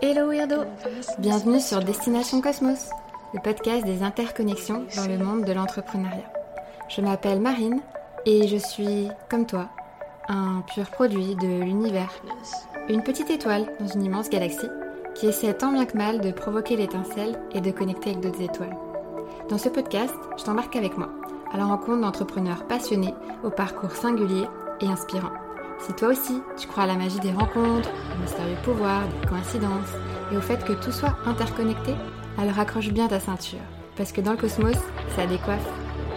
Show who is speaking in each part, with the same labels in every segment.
Speaker 1: Hello Weirdo Bienvenue sur Destination Cosmos, le podcast des interconnexions dans le monde de l'entrepreneuriat. Je m'appelle Marine et je suis, comme toi, un pur produit de l'univers. Une petite étoile dans une immense galaxie qui essaie tant bien que mal de provoquer l'étincelle et de connecter avec d'autres étoiles. Dans ce podcast, je t'embarque avec moi à la rencontre d'entrepreneurs passionnés au parcours singulier et inspirant. Si toi aussi, tu crois à la magie des rencontres, au mystérieux pouvoir, des coïncidences et au fait que tout soit interconnecté, alors accroche bien ta ceinture, parce que dans le cosmos, ça décoiffe.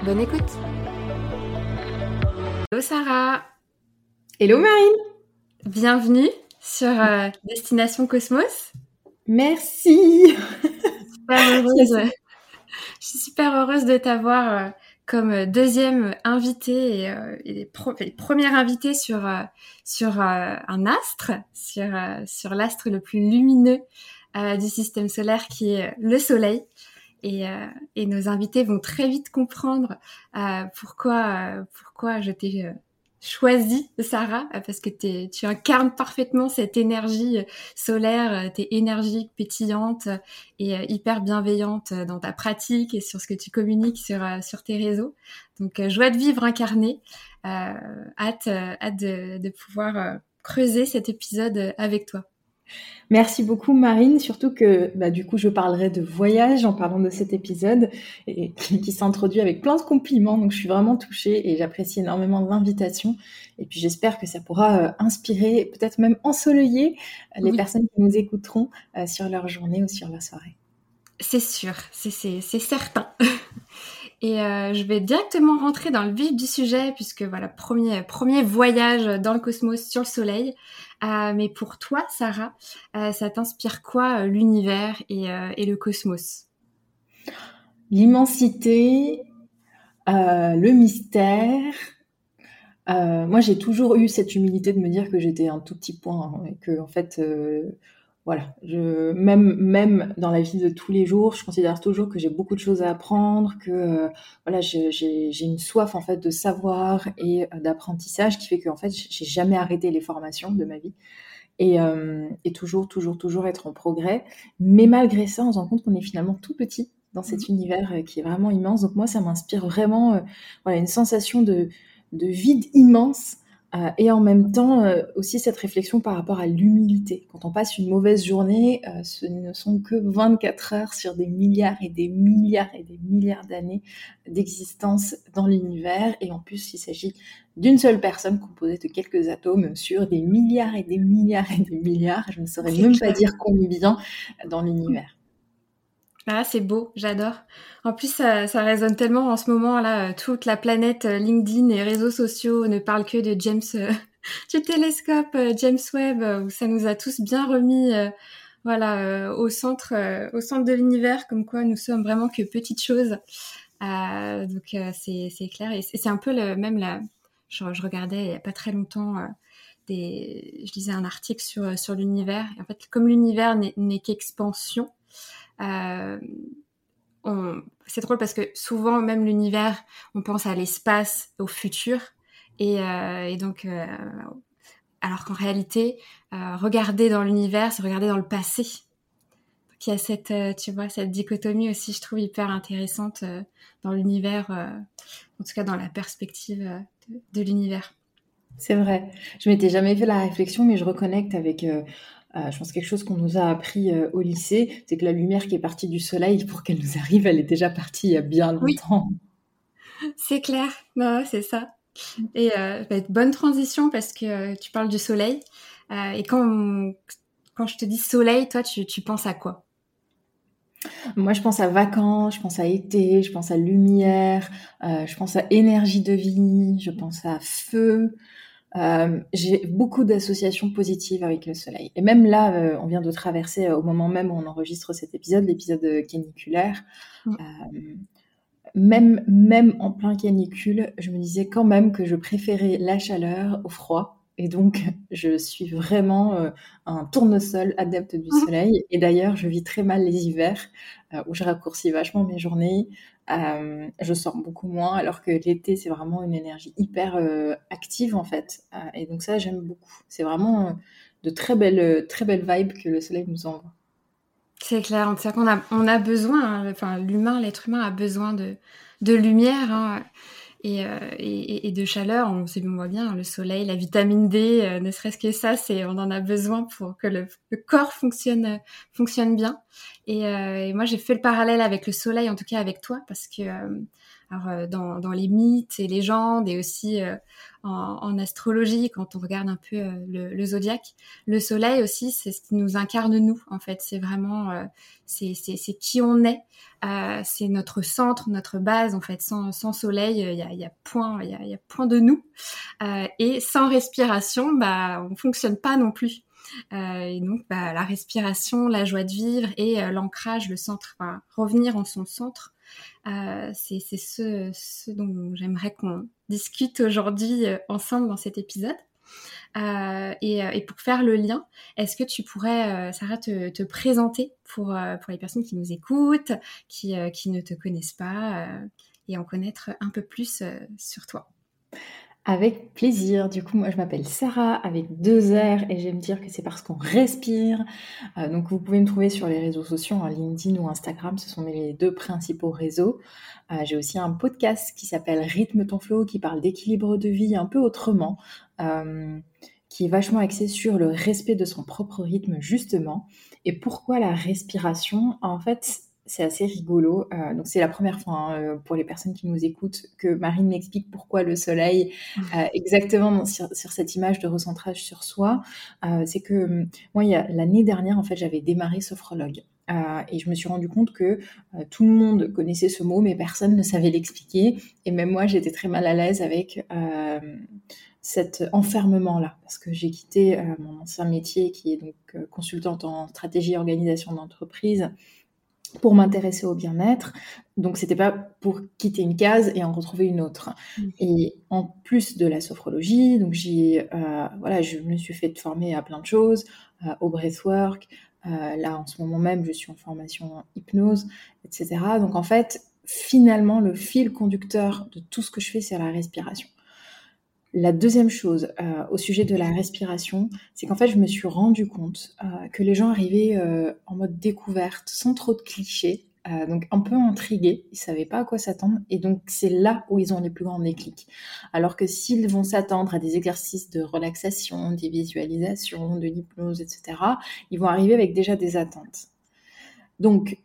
Speaker 1: Bonne écoute. Hello Sarah.
Speaker 2: Hello Marine.
Speaker 1: Bienvenue sur euh, Destination Cosmos.
Speaker 2: Merci.
Speaker 1: Je suis super heureuse. De t'avoir euh, comme deuxième invité et, euh, et première invitée sur euh, sur euh, un astre, sur sur l'astre le plus lumineux du système solaire qui est le Soleil. Et, et nos invités vont très vite comprendre pourquoi pourquoi je t'ai choisi Sarah parce que tu incarnes parfaitement cette énergie solaire, t'es énergique, pétillante et euh, hyper bienveillante dans ta pratique et sur ce que tu communiques sur, euh, sur tes réseaux. Donc euh, joie de vivre incarné, hâte, hâte de, de pouvoir creuser cet épisode avec toi.
Speaker 2: Merci beaucoup Marine, surtout que bah, du coup je parlerai de voyage en parlant de cet épisode et, qui, s'introduit avec plein de compliments, donc je suis vraiment touchée et j'apprécie énormément l'invitation et puis j'espère que ça pourra euh, inspirer, peut-être même ensoleiller euh, les personnes qui nous écouteront euh, sur leur journée ou sur leur soirée.
Speaker 1: C'est sûr, c'est certain. Et je vais directement rentrer dans le vif du sujet puisque voilà premier premier voyage dans le cosmos sur le Soleil. Euh, mais pour toi, Sarah, euh, ça t'inspire quoi euh, l'univers et, et, le cosmos?
Speaker 2: L'immensité, le mystère. moi, j'ai toujours eu cette humilité de me dire que j'étais un tout petit point et que, en fait, voilà, je, même même dans la vie de tous les jours, je considère toujours que j'ai beaucoup de choses à apprendre, que euh, voilà, j'ai une soif en fait de savoir et euh, d'apprentissage qui fait que en fait, j'ai jamais arrêté les formations de ma vie et, euh, et toujours toujours toujours être en progrès. Mais malgré ça, on se rend compte qu'on est finalement tout petit dans cet mmh. univers qui est vraiment immense. Donc moi, ça m'inspire vraiment voilà une sensation de de vide immense euh, et en même temps, euh, aussi cette réflexion par rapport à l'humilité. Quand on passe une mauvaise journée, euh, ce ne sont que 24 heures sur des milliards et des milliards et des milliards d'années d'existence dans l'univers. Et en plus, il s'agit d'une seule personne composée de quelques atomes sur des milliards et des milliards et des milliards. Je ne saurais même pas dire combien dans l'univers.
Speaker 1: Ah, c'est beau, j'adore. En plus, ça, ça, résonne tellement en ce moment là. Toute la planète euh, LinkedIn et réseaux sociaux ne parlent que de James, euh, du télescope euh, James Webb, où ça nous a tous bien remis, voilà, au centre, au centre de l'univers, comme quoi nous sommes vraiment que petites choses. donc c'est clair et c'est un peu le même là. Je, regardais il y a pas très longtemps. Des, je lisais un article sur sur l'univers. En fait, comme l'univers n'est qu'expansion, euh, c'est drôle parce que souvent, même l'univers, on pense à l'espace, au futur. Et, euh, donc, euh, alors qu'en réalité, regarder dans l'univers, c'est regarder dans le passé. Donc, il y a cette, tu vois, cette dichotomie aussi, je trouve hyper intéressante dans l'univers, en tout cas dans la perspective de, l'univers.
Speaker 2: C'est vrai. Je m'étais jamais fait la réflexion, mais je reconnecte avec je pense quelque chose qu'on nous a appris euh, au lycée, c'est que la lumière qui est partie du soleil, pour qu'elle nous arrive, elle est déjà partie il y a bien longtemps.
Speaker 1: C'est clair, non, c'est ça. Et euh, bonne transition parce que tu parles du soleil. et quand, quand je te dis soleil, toi, tu, tu penses à quoi?
Speaker 2: Moi, je pense à vacances, je pense à été, je pense à lumière, je pense à énergie de vie, je pense à feu, euh, j'ai beaucoup d'associations positives avec le soleil. Et même là, euh, on vient de traverser, euh, au moment même où on enregistre cet épisode, l'épisode caniculaire. Mm. même, même en plein canicule, je me disais quand même que je préférais la chaleur au froid. Et donc, je suis vraiment euh, un tournesol adepte du mmh. soleil. Et d'ailleurs, je vis très mal les hivers euh, où je raccourcis vachement mes journées. Euh, je sors beaucoup moins, alors que l'été, c'est vraiment une énergie hyper active en fait. et donc ça, j'aime beaucoup. C'est vraiment de très belles, très belles vibes que le soleil nous envoie.
Speaker 1: C'est clair, c'est qu'on a, on a besoin, hein, enfin l'humain, l'être humain a besoin de, de lumière. Hein. Euh, et, et, de chaleur. On, on voit bien le soleil, la vitamine D, euh, ne serait-ce que ça, c'est on en a besoin pour que le, corps fonctionne fonctionne bien. Et, euh, et moi, j'ai fait le parallèle avec le soleil, en tout cas avec toi, parce que alors, euh, dans, dans, les mythes et légendes et aussi euh, en, en, astrologie, quand on regarde un peu euh, le, le, zodiaque, le soleil aussi, c'est ce qui nous incarne nous. En fait, c'est vraiment, c'est qui on est, c'est notre centre, notre base. En fait, sans, sans soleil, il y a, y a, point, il y a, y a, point de nous. et sans respiration, bah, on fonctionne pas non plus. Euh, et donc, bah, la respiration, la joie de vivre et l'ancrage, le centre, enfin, revenir en son centre, euh, c'est ce, dont j'aimerais qu'on discute aujourd'hui euh, ensemble dans cet épisode. Euh, et, pour faire le lien, est-ce que tu pourrais, Sarah, te, te présenter pour, les personnes qui nous écoutent, qui ne te connaissent pas, et en connaître un peu plus sur toi?
Speaker 2: Avec plaisir. Du coup, moi, je m'appelle Sarah avec deux R et j'aime dire que c'est parce qu'on respire. Euh, donc, vous pouvez me trouver sur les réseaux sociaux, en LinkedIn ou Instagram. Ce sont mes deux principaux réseaux. Euh, j'ai aussi un podcast qui s'appelle Rythme ton flow, qui parle d'équilibre de vie un peu autrement, euh, qui est vachement axé sur le respect de son propre rythme, justement. Et pourquoi la respiration? En fait, c'est assez rigolo. Euh, donc c'est la première fois hein, euh, pour les personnes qui nous écoutent que Marine m'explique pourquoi le soleil, euh, exactement sur, cette image de recentrage sur soi. c'est que hum, moi, l'année dernière, en fait, j'avais démarré sophrologue. et je me suis rendu compte que tout le monde connaissait ce mot, mais personne ne savait l'expliquer. Et même moi, j'étais très mal à l'aise avec cet enfermement-là, parce que j'ai quitté mon ancien métier, qui est donc consultante en stratégie et organisation d'entreprise, pour m'intéresser au bien-être. Donc, c'était pas pour quitter une case et en retrouver une autre. Mm. Et en plus de la sophrologie, donc j'ai, euh, voilà, je me suis fait former à plein de choses, euh, au breathwork. Euh, là, en ce moment même, je suis en formation hypnose, etc. Donc, en fait, finalement, le fil conducteur de tout ce que je fais, c'est la respiration. La deuxième chose euh, au sujet de la respiration, c'est qu'en fait, je me suis rendu compte euh, que les gens arrivaient euh, en mode découverte, sans trop de clichés, donc un peu intrigués, ils savaient pas à quoi s'attendre, et donc c'est là où ils ont les plus grands déclics. Alors que s'ils vont s'attendre à des exercices de relaxation, des visualisations, de l'hypnose, etc., ils vont arriver avec déjà des attentes. Donc,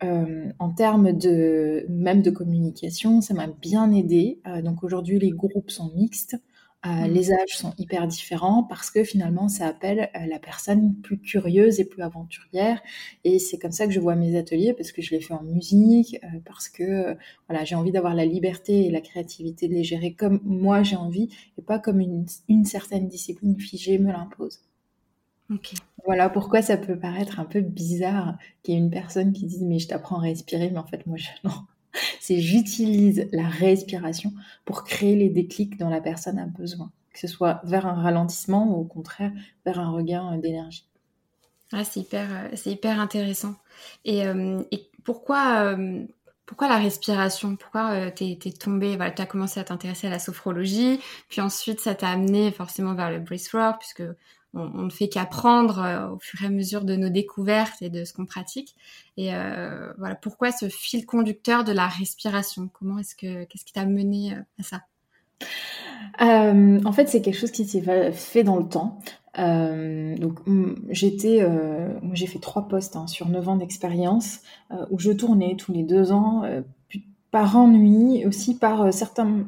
Speaker 2: en termes de même de communication, ça m'a bien aidé. donc aujourd'hui, les groupes sont mixtes. Euh, mmh. Les âges sont hyper différents parce que finalement, ça appelle euh, la personne plus curieuse et plus aventurière. Et c'est comme ça que je vois mes ateliers parce que je les fais en musique, euh, parce que voilà, j'ai envie d'avoir la liberté et la créativité de les gérer comme moi j'ai envie et pas comme une, une certaine discipline figée me l'impose. Voilà pourquoi ça peut paraître un peu bizarre qu'il y ait une personne qui dise mais je t'apprends à respirer, mais en fait moi je non, c'est j'utilise la respiration pour créer les déclics dont la personne a besoin, que ce soit vers un ralentissement ou au contraire vers un regain d'énergie.
Speaker 1: Ah, c'est hyper, euh, c'est hyper intéressant. Et, euh, pourquoi, euh, pourquoi la respiration? Pourquoi tu es tombé, voilà, tu as commencé à t'intéresser à la sophrologie, puis ensuite ça t'a amené forcément vers le breathwork, puisque on, ne fait qu'apprendre euh, au fur et à mesure de nos découvertes et de ce qu'on pratique. Et euh, voilà, pourquoi ce fil conducteur de la respiration? Comment est-ce que qu'est-ce qui t'a mené euh, à ça?
Speaker 2: En fait, c'est quelque chose qui s'est fait dans le temps. donc j'étais, j'ai fait trois postes hein, sur neuf ans d'expérience où je tournais tous les deux ans, par ennui, aussi par certains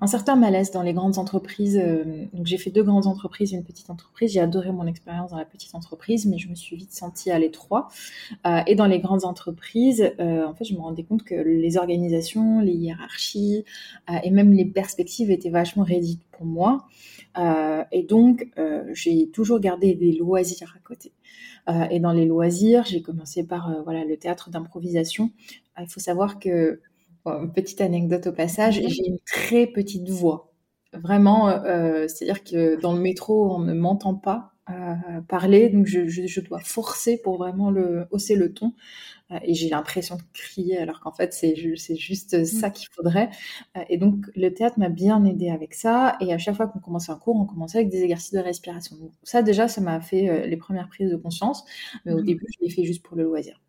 Speaker 2: un certain malaise dans les grandes entreprises. Euh, donc j'ai fait deux grandes entreprises, une petite entreprise. J'ai adoré mon expérience dans la petite entreprise, mais je me suis vite sentie à l'étroit. Euh, et dans les grandes entreprises, euh, en fait, je me rendais compte que les organisations, les hiérarchies et même les perspectives étaient vachement rédites pour moi. et donc, j'ai toujours gardé des loisirs à côté. et dans les loisirs, j'ai commencé par voilà le théâtre d'improvisation. Il faut savoir que petite anecdote au passage, j'ai une très petite voix. Vraiment, euh, c'est-à-dire que dans le métro, on ne m'entend pas euh, parler, donc je, je, je, dois forcer pour vraiment le hausser le ton. Euh, et j'ai l'impression de crier alors qu'en fait c'est juste mmh. ça qu'il faudrait. Euh, et donc le théâtre m'a bien aidé avec ça. Et à chaque fois qu'on commençait un cours, on commençait avec des exercices de respiration. Donc ça déjà, ça m'a fait les premières prises de conscience. Mais au mmh. début, je l'ai fait juste pour le loisir.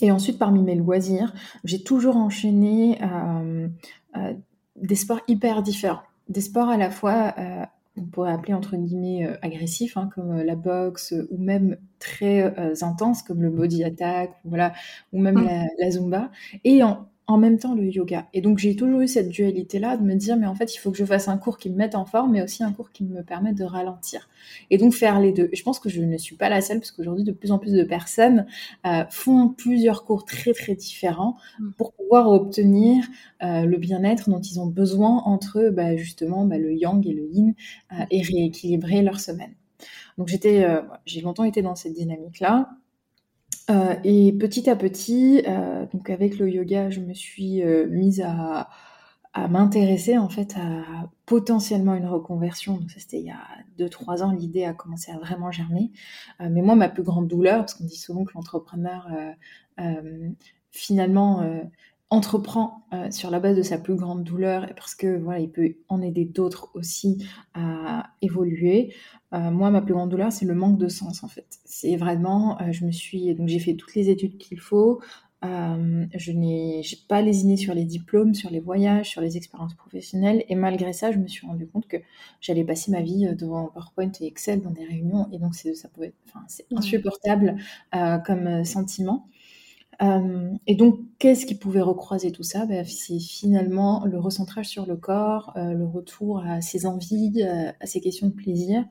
Speaker 2: Et ensuite, parmi mes loisirs, j'ai toujours enchaîné euh, euh, des sports hyper différents. Des sports à la fois, euh, on pourrait appeler entre guillemets agressifs, hein, comme la boxe, ou même très intenses, comme le body attack, voilà, ou même mmh. la, la, zumba. Et en, en même temps le yoga. Et donc j'ai toujours eu cette dualité-là de me dire, mais en fait, il faut que je fasse un cours qui me mette en forme, mais aussi un cours qui me permette de ralentir. Et donc faire les deux. Et je pense que je ne suis pas la seule, parce qu'aujourd'hui, de plus en plus de personnes euh, font plusieurs cours très très différents mm. pour pouvoir obtenir euh, le bien-être dont ils ont besoin entre bah, justement bah, le yang et le yin euh, et rééquilibrer leur semaine. Donc j'étais, j'ai longtemps été dans cette dynamique-là. Euh, et petit à petit, euh, donc avec le yoga, je me suis euh, mise à, m'intéresser en fait à potentiellement une reconversion. Donc ça c'était il y a 2-3 ans, l'idée a commencé à vraiment germer. mais moi, ma plus grande douleur, parce qu'on dit souvent que l'entrepreneur finalement entreprend euh, sur la base de sa plus grande douleur parce que voilà il peut en aider d'autres aussi à évoluer. Euh, moi ma plus grande douleur c'est le manque de sens en fait. C'est vraiment euh, je me suis donc j'ai fait toutes les études qu'il faut. Je n'ai pas lésiné sur les diplômes sur les voyages sur les expériences professionnelles. Et malgré ça je me suis rendu compte que j'allais passer ma vie devant PowerPoint et Excel dans des réunions. Et donc c'est ça pouvait enfin c'est insupportable comme sentiment euh, et donc, qu'est-ce qui pouvait recroiser tout ça? Ben, C'est finalement le recentrage sur le corps, euh, le retour à ses envies, euh, à ses questions de plaisir.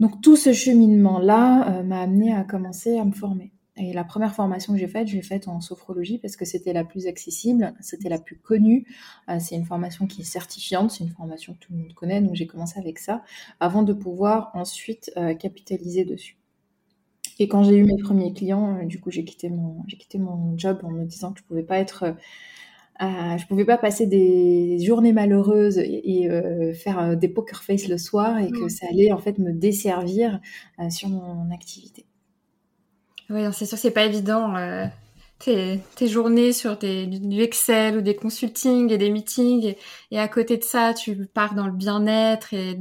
Speaker 2: Donc, tout ce cheminement-là m'a amené à commencer à me former. Et la première formation que j'ai faite, je l'ai faite en sophrologie parce que c'était la plus accessible, c'était la plus connue. c'est une formation qui est certifiante, c'est une formation que tout le monde connaît, donc j'ai commencé avec ça avant de pouvoir ensuite capitaliser dessus. Et quand j'ai eu mes premiers clients, euh, du coup, j'ai quitté mon, j'ai quitté mon job en me disant que je pouvais pas être, euh, je pouvais pas passer des journées malheureuses et, euh, faire des poker face le soir et que mmh. ça allait en fait me desservir sur mon activité.
Speaker 1: Oui, c'est sûr, c'est pas évident. Tes, tes, journées sur des, du Excel ou des consultings et des meetings et, et, à côté de ça, tu pars dans le bien-être et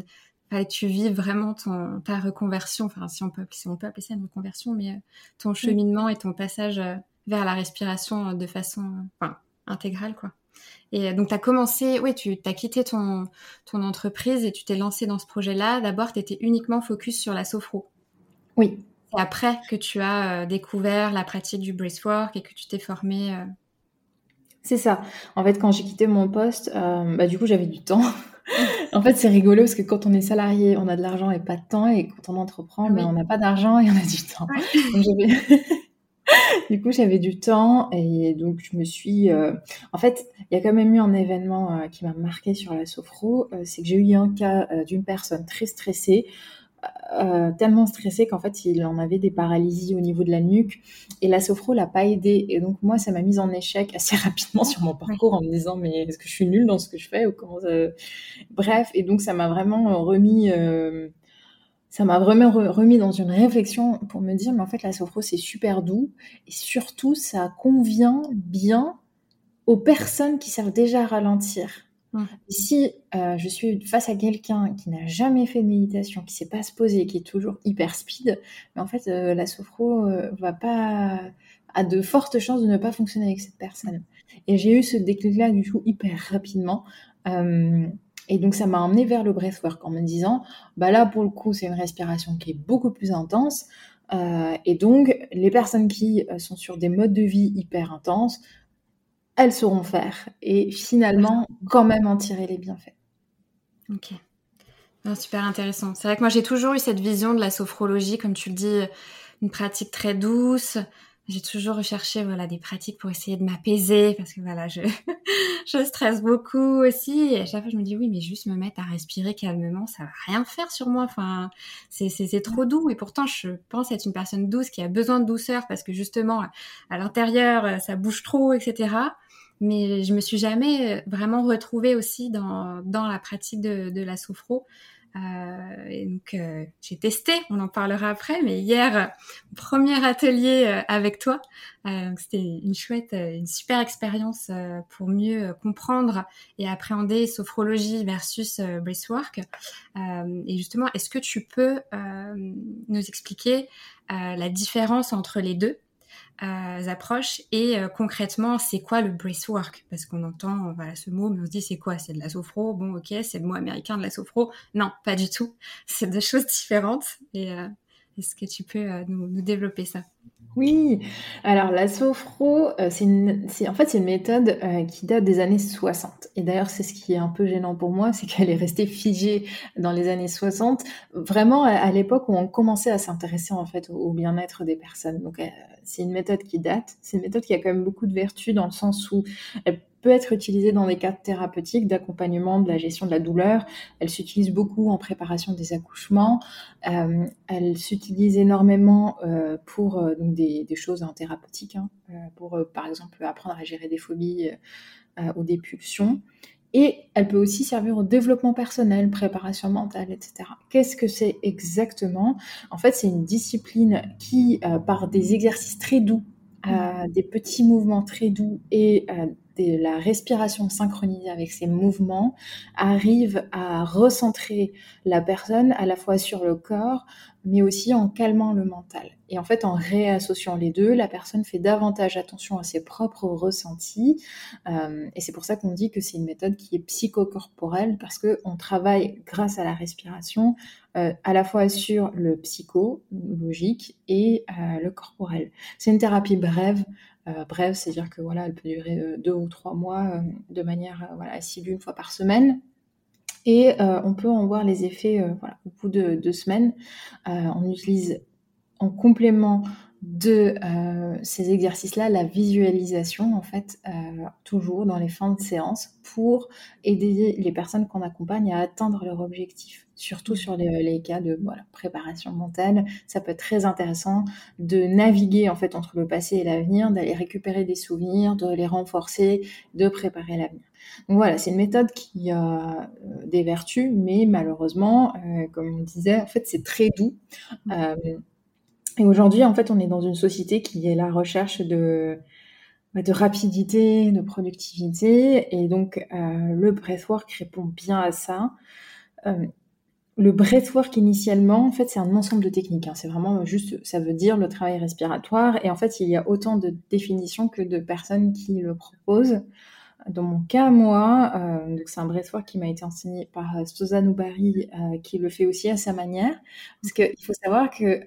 Speaker 1: tu vis vraiment ton, ta reconversion, enfin si on peut, si on peut appeler ça une reconversion, mais euh, ton cheminement et ton passage euh, vers la respiration euh, de façon enfin, intégrale. quoi. Et donc tu as commencé, oui, tu as quitté ton, ton entreprise et tu t'es lancé dans ce projet-là. D'abord, tu étais uniquement focus sur la sophro.
Speaker 2: Oui.
Speaker 1: C'est après que tu as découvert la pratique du breathwork et que tu t'es formé.
Speaker 2: C'est ça. En fait, quand j'ai quitté mon poste, bah, du coup, j'avais du temps. en fait, c'est rigolo parce que quand on est salarié, on a de l'argent et pas de temps, et quand on entreprend, ben, on n'a pas d'argent et on a du temps. du coup, j'avais du temps et donc je me suis. Euh, en fait, il y a quand même eu un événement euh, qui m'a marqué sur la sophro, euh, c'est que j'ai eu un cas d'une personne très stressée euh, tellement stressé qu'en fait il en avait des paralysies au niveau de la nuque et la sophro l'a pas aidé. Et donc moi ça m'a mise en échec assez rapidement sur mon parcours en me disant mais est-ce que je suis nulle dans ce que je fais ou comment bref et donc ça m'a vraiment remis euh, ça m'a vraiment remis dans une réflexion pour me dire mais en fait la sophro c'est super doux et surtout ça convient bien aux personnes qui savent déjà ralentir Mmh. Si euh, je suis face à quelqu'un qui n'a jamais fait de méditation, qui sait pas se poser, qui est toujours hyper speed, mais en fait, euh, la sophro euh, va pas a de fortes chances de ne pas fonctionner avec cette personne. Et j'ai eu ce déclic-là du coup hyper rapidement. et donc ça m'a emmené vers le breathwork en me disant, bah là pour le coup c'est une respiration qui est beaucoup plus intense. et donc les personnes qui sont sur des modes de vie hyper intenses elles sauront faire et finalement quand même en tirer les bienfaits.
Speaker 1: Ok. super intéressant. C'est vrai que moi j'ai toujours eu cette vision de la sophrologie, comme tu le dis, une pratique très douce. J'ai toujours recherché voilà des pratiques pour essayer de m'apaiser parce que voilà je je stresse beaucoup aussi et à chaque fois je me dis oui mais juste me mettre à respirer calmement ça va rien faire sur moi enfin c'est c'est trop doux et pourtant je pense être une personne douce qui a besoin de douceur parce que justement à l'intérieur ça bouge trop etc mais je me suis jamais vraiment retrouvée aussi dans, dans la pratique de, de la sophro. Euh, et donc euh, j'ai testé, on en parlera après, mais hier premier atelier euh, avec toi, c'était une chouette, une super expérience pour mieux comprendre et appréhender sophrologie versus breathwork. et justement, est-ce que tu peux nous expliquer la différence entre les deux? euh, approches et euh, concrètement c'est quoi le breathwork parce qu'on entend voilà ce mot mais on se dit c'est quoi? C'est de la sophro? Bon ok c'est le mot américain de la sophro? Non pas du tout. C'est deux choses différentes. Et euh, est-ce que tu peux nous, nous, développer ça?
Speaker 2: Oui, alors la sophro, c'est en fait une méthode qui date des années 60. Et d'ailleurs, c'est ce qui est un peu gênant pour moi, c'est qu'elle est restée figée dans les années 60, vraiment à, l'époque où on commençait à s'intéresser en fait au, bien-être des personnes. Donc c'est une méthode qui date, c'est une méthode qui a quand même beaucoup de vertus dans le sens où elle peut être utilisée dans des cas thérapeutiques d'accompagnement de la gestion de la douleur. Elle s'utilise beaucoup en préparation des accouchements. Euh, elle s'utilise énormément euh, pour euh, donc des, choses en thérapeutique, hein, pour par exemple apprendre à gérer des phobies ou des pulsions. Et elle peut aussi servir au développement personnel, préparation mentale, etc. Qu'est-ce que c'est exactement? En fait, c'est une discipline qui, par des exercices très doux, euh, des petits mouvements très doux et la respiration synchronisée avec ces mouvements, arrive à recentrer la personne à la fois sur le corps, mais aussi en calmant le mental. Et en fait, en réassociant les deux, la personne fait davantage attention à ses propres ressentis. Euh, et c'est pour ça qu'on dit que c'est une méthode qui est psychocorporelle, parce qu'on travaille grâce à la respiration euh, à la fois sur le psychologique et euh, le corporel. C'est une thérapie brève. Brève, c'est-à-dire que voilà, peut durer deux ou trois mois de manière voilà, assidue une fois par semaine. Et euh, on peut en voir les effets euh, au bout de deux semaines. Euh, on utilise en complément de ces exercices-là la visualisation, en fait, toujours dans les fins de séance pour aider les personnes qu'on accompagne à atteindre leur objectif. Surtout sur les, cas de voilà, préparation mentale, ça peut être très intéressant de naviguer en fait entre le passé et l'avenir, d'aller récupérer des souvenirs, de les renforcer, de préparer l'avenir. Donc voilà, c'est une méthode qui a euh, des vertus, mais malheureusement, euh, comme on disait, en fait, c'est très doux. Euh, et aujourd'hui, en fait, on est dans une société qui est la recherche de, bah, rapidité, de productivité, et donc le breathwork répond bien à ça. le breathwork initialement, en fait, c'est un ensemble de techniques. Hein. C'est vraiment juste, ça veut dire le travail respiratoire, et en fait, il y a autant de définitions que de personnes qui le proposent. Dans mon cas, moi, euh, c'est un breathwork qui m'a été enseigné par euh, Noubari, euh, qui le fait aussi à sa manière. Parce qu'il faut savoir que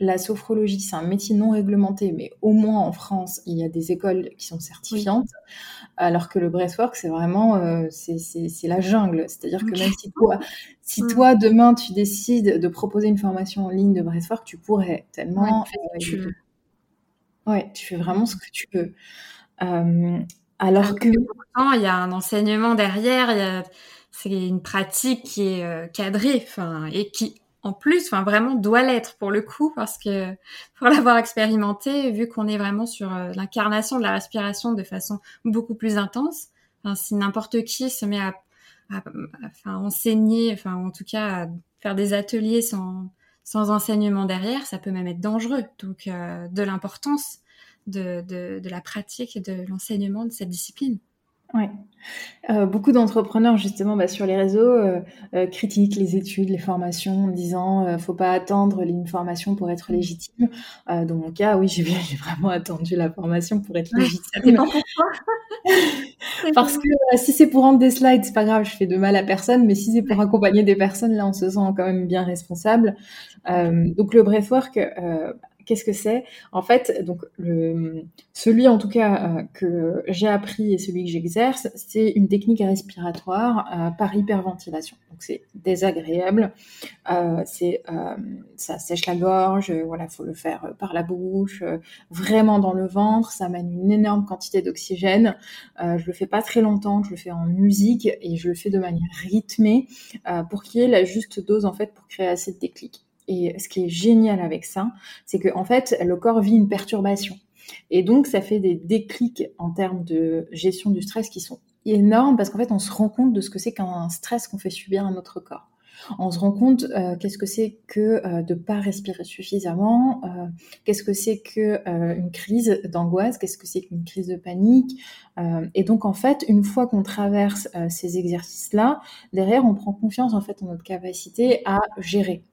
Speaker 2: la sophrologie, c'est un métier non réglementé, mais au moins en France, il y a des écoles qui sont certifiantes, alors que le breathwork, c'est vraiment, euh, c'est la jungle. C'est-à-dire que même si toi, si toi, demain, tu décides de proposer une formation en ligne de breathwork, tu pourrais tellement... Ouais, tu... ouais, tu fais vraiment ce que tu veux. Euh, alors que...
Speaker 1: pourtant, il y a un enseignement derrière, c'est une pratique qui est euh, cadrée, enfin, et qui, en plus, enfin, vraiment doit l'être pour le coup, parce que pour l'avoir expérimenté, vu qu'on est vraiment sur euh, l'incarnation de la respiration de façon beaucoup plus intense, si n'importe qui se met à, enfin, enseigner, enfin, en tout cas, à faire des ateliers sans, sans enseignement derrière, ça peut même être dangereux. Donc, euh, de l'importance de, la pratique et de l'enseignement de cette discipline.
Speaker 2: Oui. Euh, beaucoup d'entrepreneurs, justement, bah, sur les réseaux, euh, euh, critiquent les études, les formations, en disant ne faut pas attendre une formation pour être légitime. dans mon cas, oui, j'ai vraiment attendu la formation pour être légitime. Parce que si c'est pour rendre des slides, c'est pas grave, je fais de mal à personne, mais si c'est pour accompagner des personnes, là, on se sent quand même bien responsable. donc le breathwork, Qu'est-ce que c'est? En fait, donc celui en tout cas euh, que j'ai appris et celui que j'exerce, c'est une technique respiratoire euh, par hyperventilation. Donc c'est désagréable, euh, ça sèche la gorge, voilà, faut le faire par la bouche, vraiment dans le ventre, ça amène une énorme quantité d'oxygène. je le fais pas très longtemps, je le fais en musique et je le fais de manière rythmée pour qu'il y ait la juste dose en fait pour créer assez de déclic. Et ce qui est génial avec ça, c'est que en fait, le corps vit une perturbation. Et donc, ça fait des déclics en termes de gestion du stress qui sont énormes parce qu'en fait, on se rend compte de ce que c'est qu'un stress qu'on fait subir à notre corps. On se rend compte euh, qu'est-ce que c'est que euh, de pas respirer suffisamment, euh, qu'est-ce que c'est que une crise d'angoisse, qu'est-ce que c'est qu'une crise de panique. et donc en fait, une fois qu'on traverse ces exercices-là, derrière, on prend confiance en fait en notre capacité à gérer.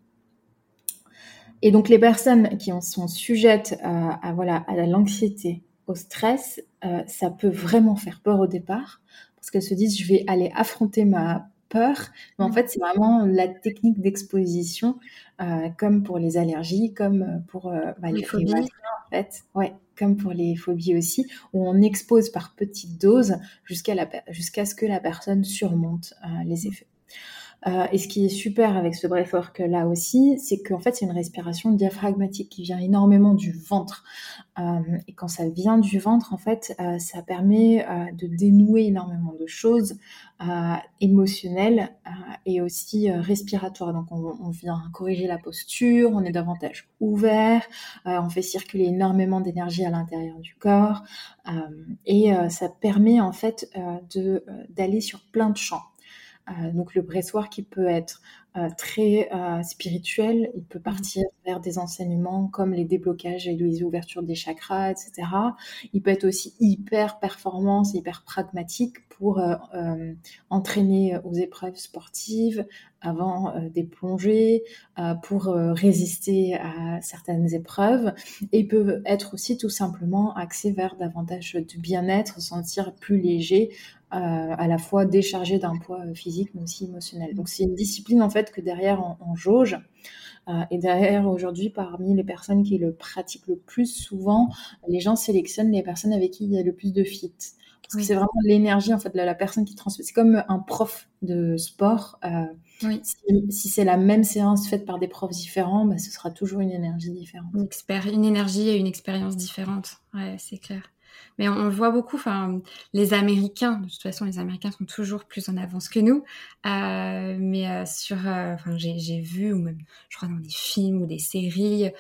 Speaker 2: Et donc les personnes qui en sont sujettes à, voilà à l'anxiété, au stress, euh, ça peut vraiment faire peur au départ parce qu'elles se disent je vais aller affronter ma peur, mais en fait c'est vraiment la technique d'exposition euh, comme pour les allergies, comme pour euh, bah, les, phobies. en fait, ouais, comme pour les phobies aussi, où on expose par petites doses jusqu'à jusqu'à ce que la personne surmonte les effets. Euh, et ce qui est super avec ce breathwork là aussi, c'est qu'en fait c'est une respiration diaphragmatique qui vient énormément du ventre. Euh, et quand ça vient du ventre, en fait, euh, ça permet de dénouer énormément de choses émotionnelles et aussi respiratoires. Donc on, vient corriger la posture, on est davantage ouvert, on fait circuler énormément d'énergie à l'intérieur du corps et ça permet en fait d'aller sur plein de champs. Euh, donc le bressoir qui peut être euh, très euh, spirituel, il peut mmh. partir vers des enseignements comme les déblocages et les ouvertures des chakras, etc. Il peut être aussi hyper performance, hyper pragmatique pour entraîner aux épreuves sportives, avant des plongées, pour résister à certaines épreuves. Et il peut être aussi tout simplement axé vers davantage du bien-être, sentir plus léger, à la fois déchargé d'un poids physique mais aussi émotionnel. Donc c'est une discipline en fait que derrière on, jauge. Euh, et derrière aujourd'hui, parmi les personnes qui le pratiquent le plus souvent, les gens sélectionnent les personnes avec qui il y a le plus de fit. Parce que c'est vraiment l'énergie en fait de la personne qui transmet. C'est comme un prof de sport. Euh, si, c'est la même séance faite par des profs différents, bah, ce sera toujours une énergie différente.
Speaker 1: Une, une énergie et une expérience différente. Ouais, c'est clair. Mais on, voit beaucoup. Enfin, les Américains, de toute façon, les Américains sont toujours plus en avance que nous. Euh, mais euh, sur, euh, enfin, j'ai vu ou même, je crois dans des films ou des séries,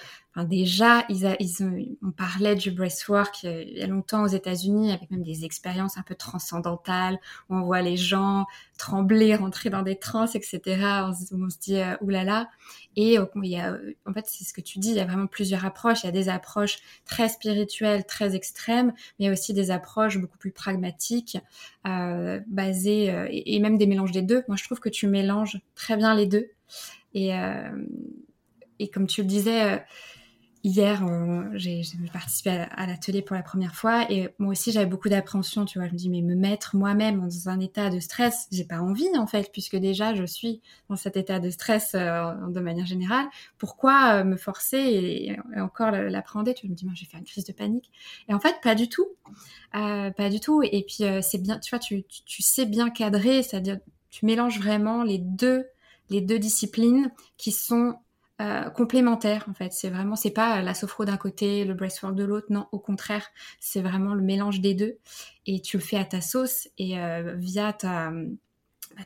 Speaker 1: déjà, ils, ils on parlait du breathwork euh, il y a longtemps aux États-Unis, avec même des expériences un peu transcendantales, où on voit les gens trembler, rentrer dans des transes, etc. On, se dit, euh, oulala. Et euh, en fait, c'est ce que tu dis, il y a vraiment plusieurs approches. Il y a des approches très spirituelles, très extrêmes, mais il y a aussi des approches beaucoup plus pragmatiques, basées, et, même des mélanges des deux. Moi, je trouve que tu mélanges très bien les deux. Et comme tu le disais, hier, j'ai participé à, l'atelier pour la première fois et moi aussi j'avais beaucoup d'appréhension, tu vois. Je me dis mais me mettre moi-même dans un état de stress, j'ai pas envie en fait, puisque déjà je suis dans cet état de stress euh, de manière générale. Pourquoi euh, me forcer et, encore l'appréhender Tu me dis moi j'ai fait une crise de panique et en fait pas du tout, euh, pas du tout. Et puis c'est bien, tu vois, tu, tu sais bien cadrer, c'est-à-dire tu mélanges vraiment les deux les deux disciplines qui sont euh, complémentaire en fait. C'est vraiment, c'est pas la sophro d'un côté, le breastwork de l'autre. Non, au contraire, c'est vraiment le mélange des deux. Et tu le fais à ta sauce et euh, via ta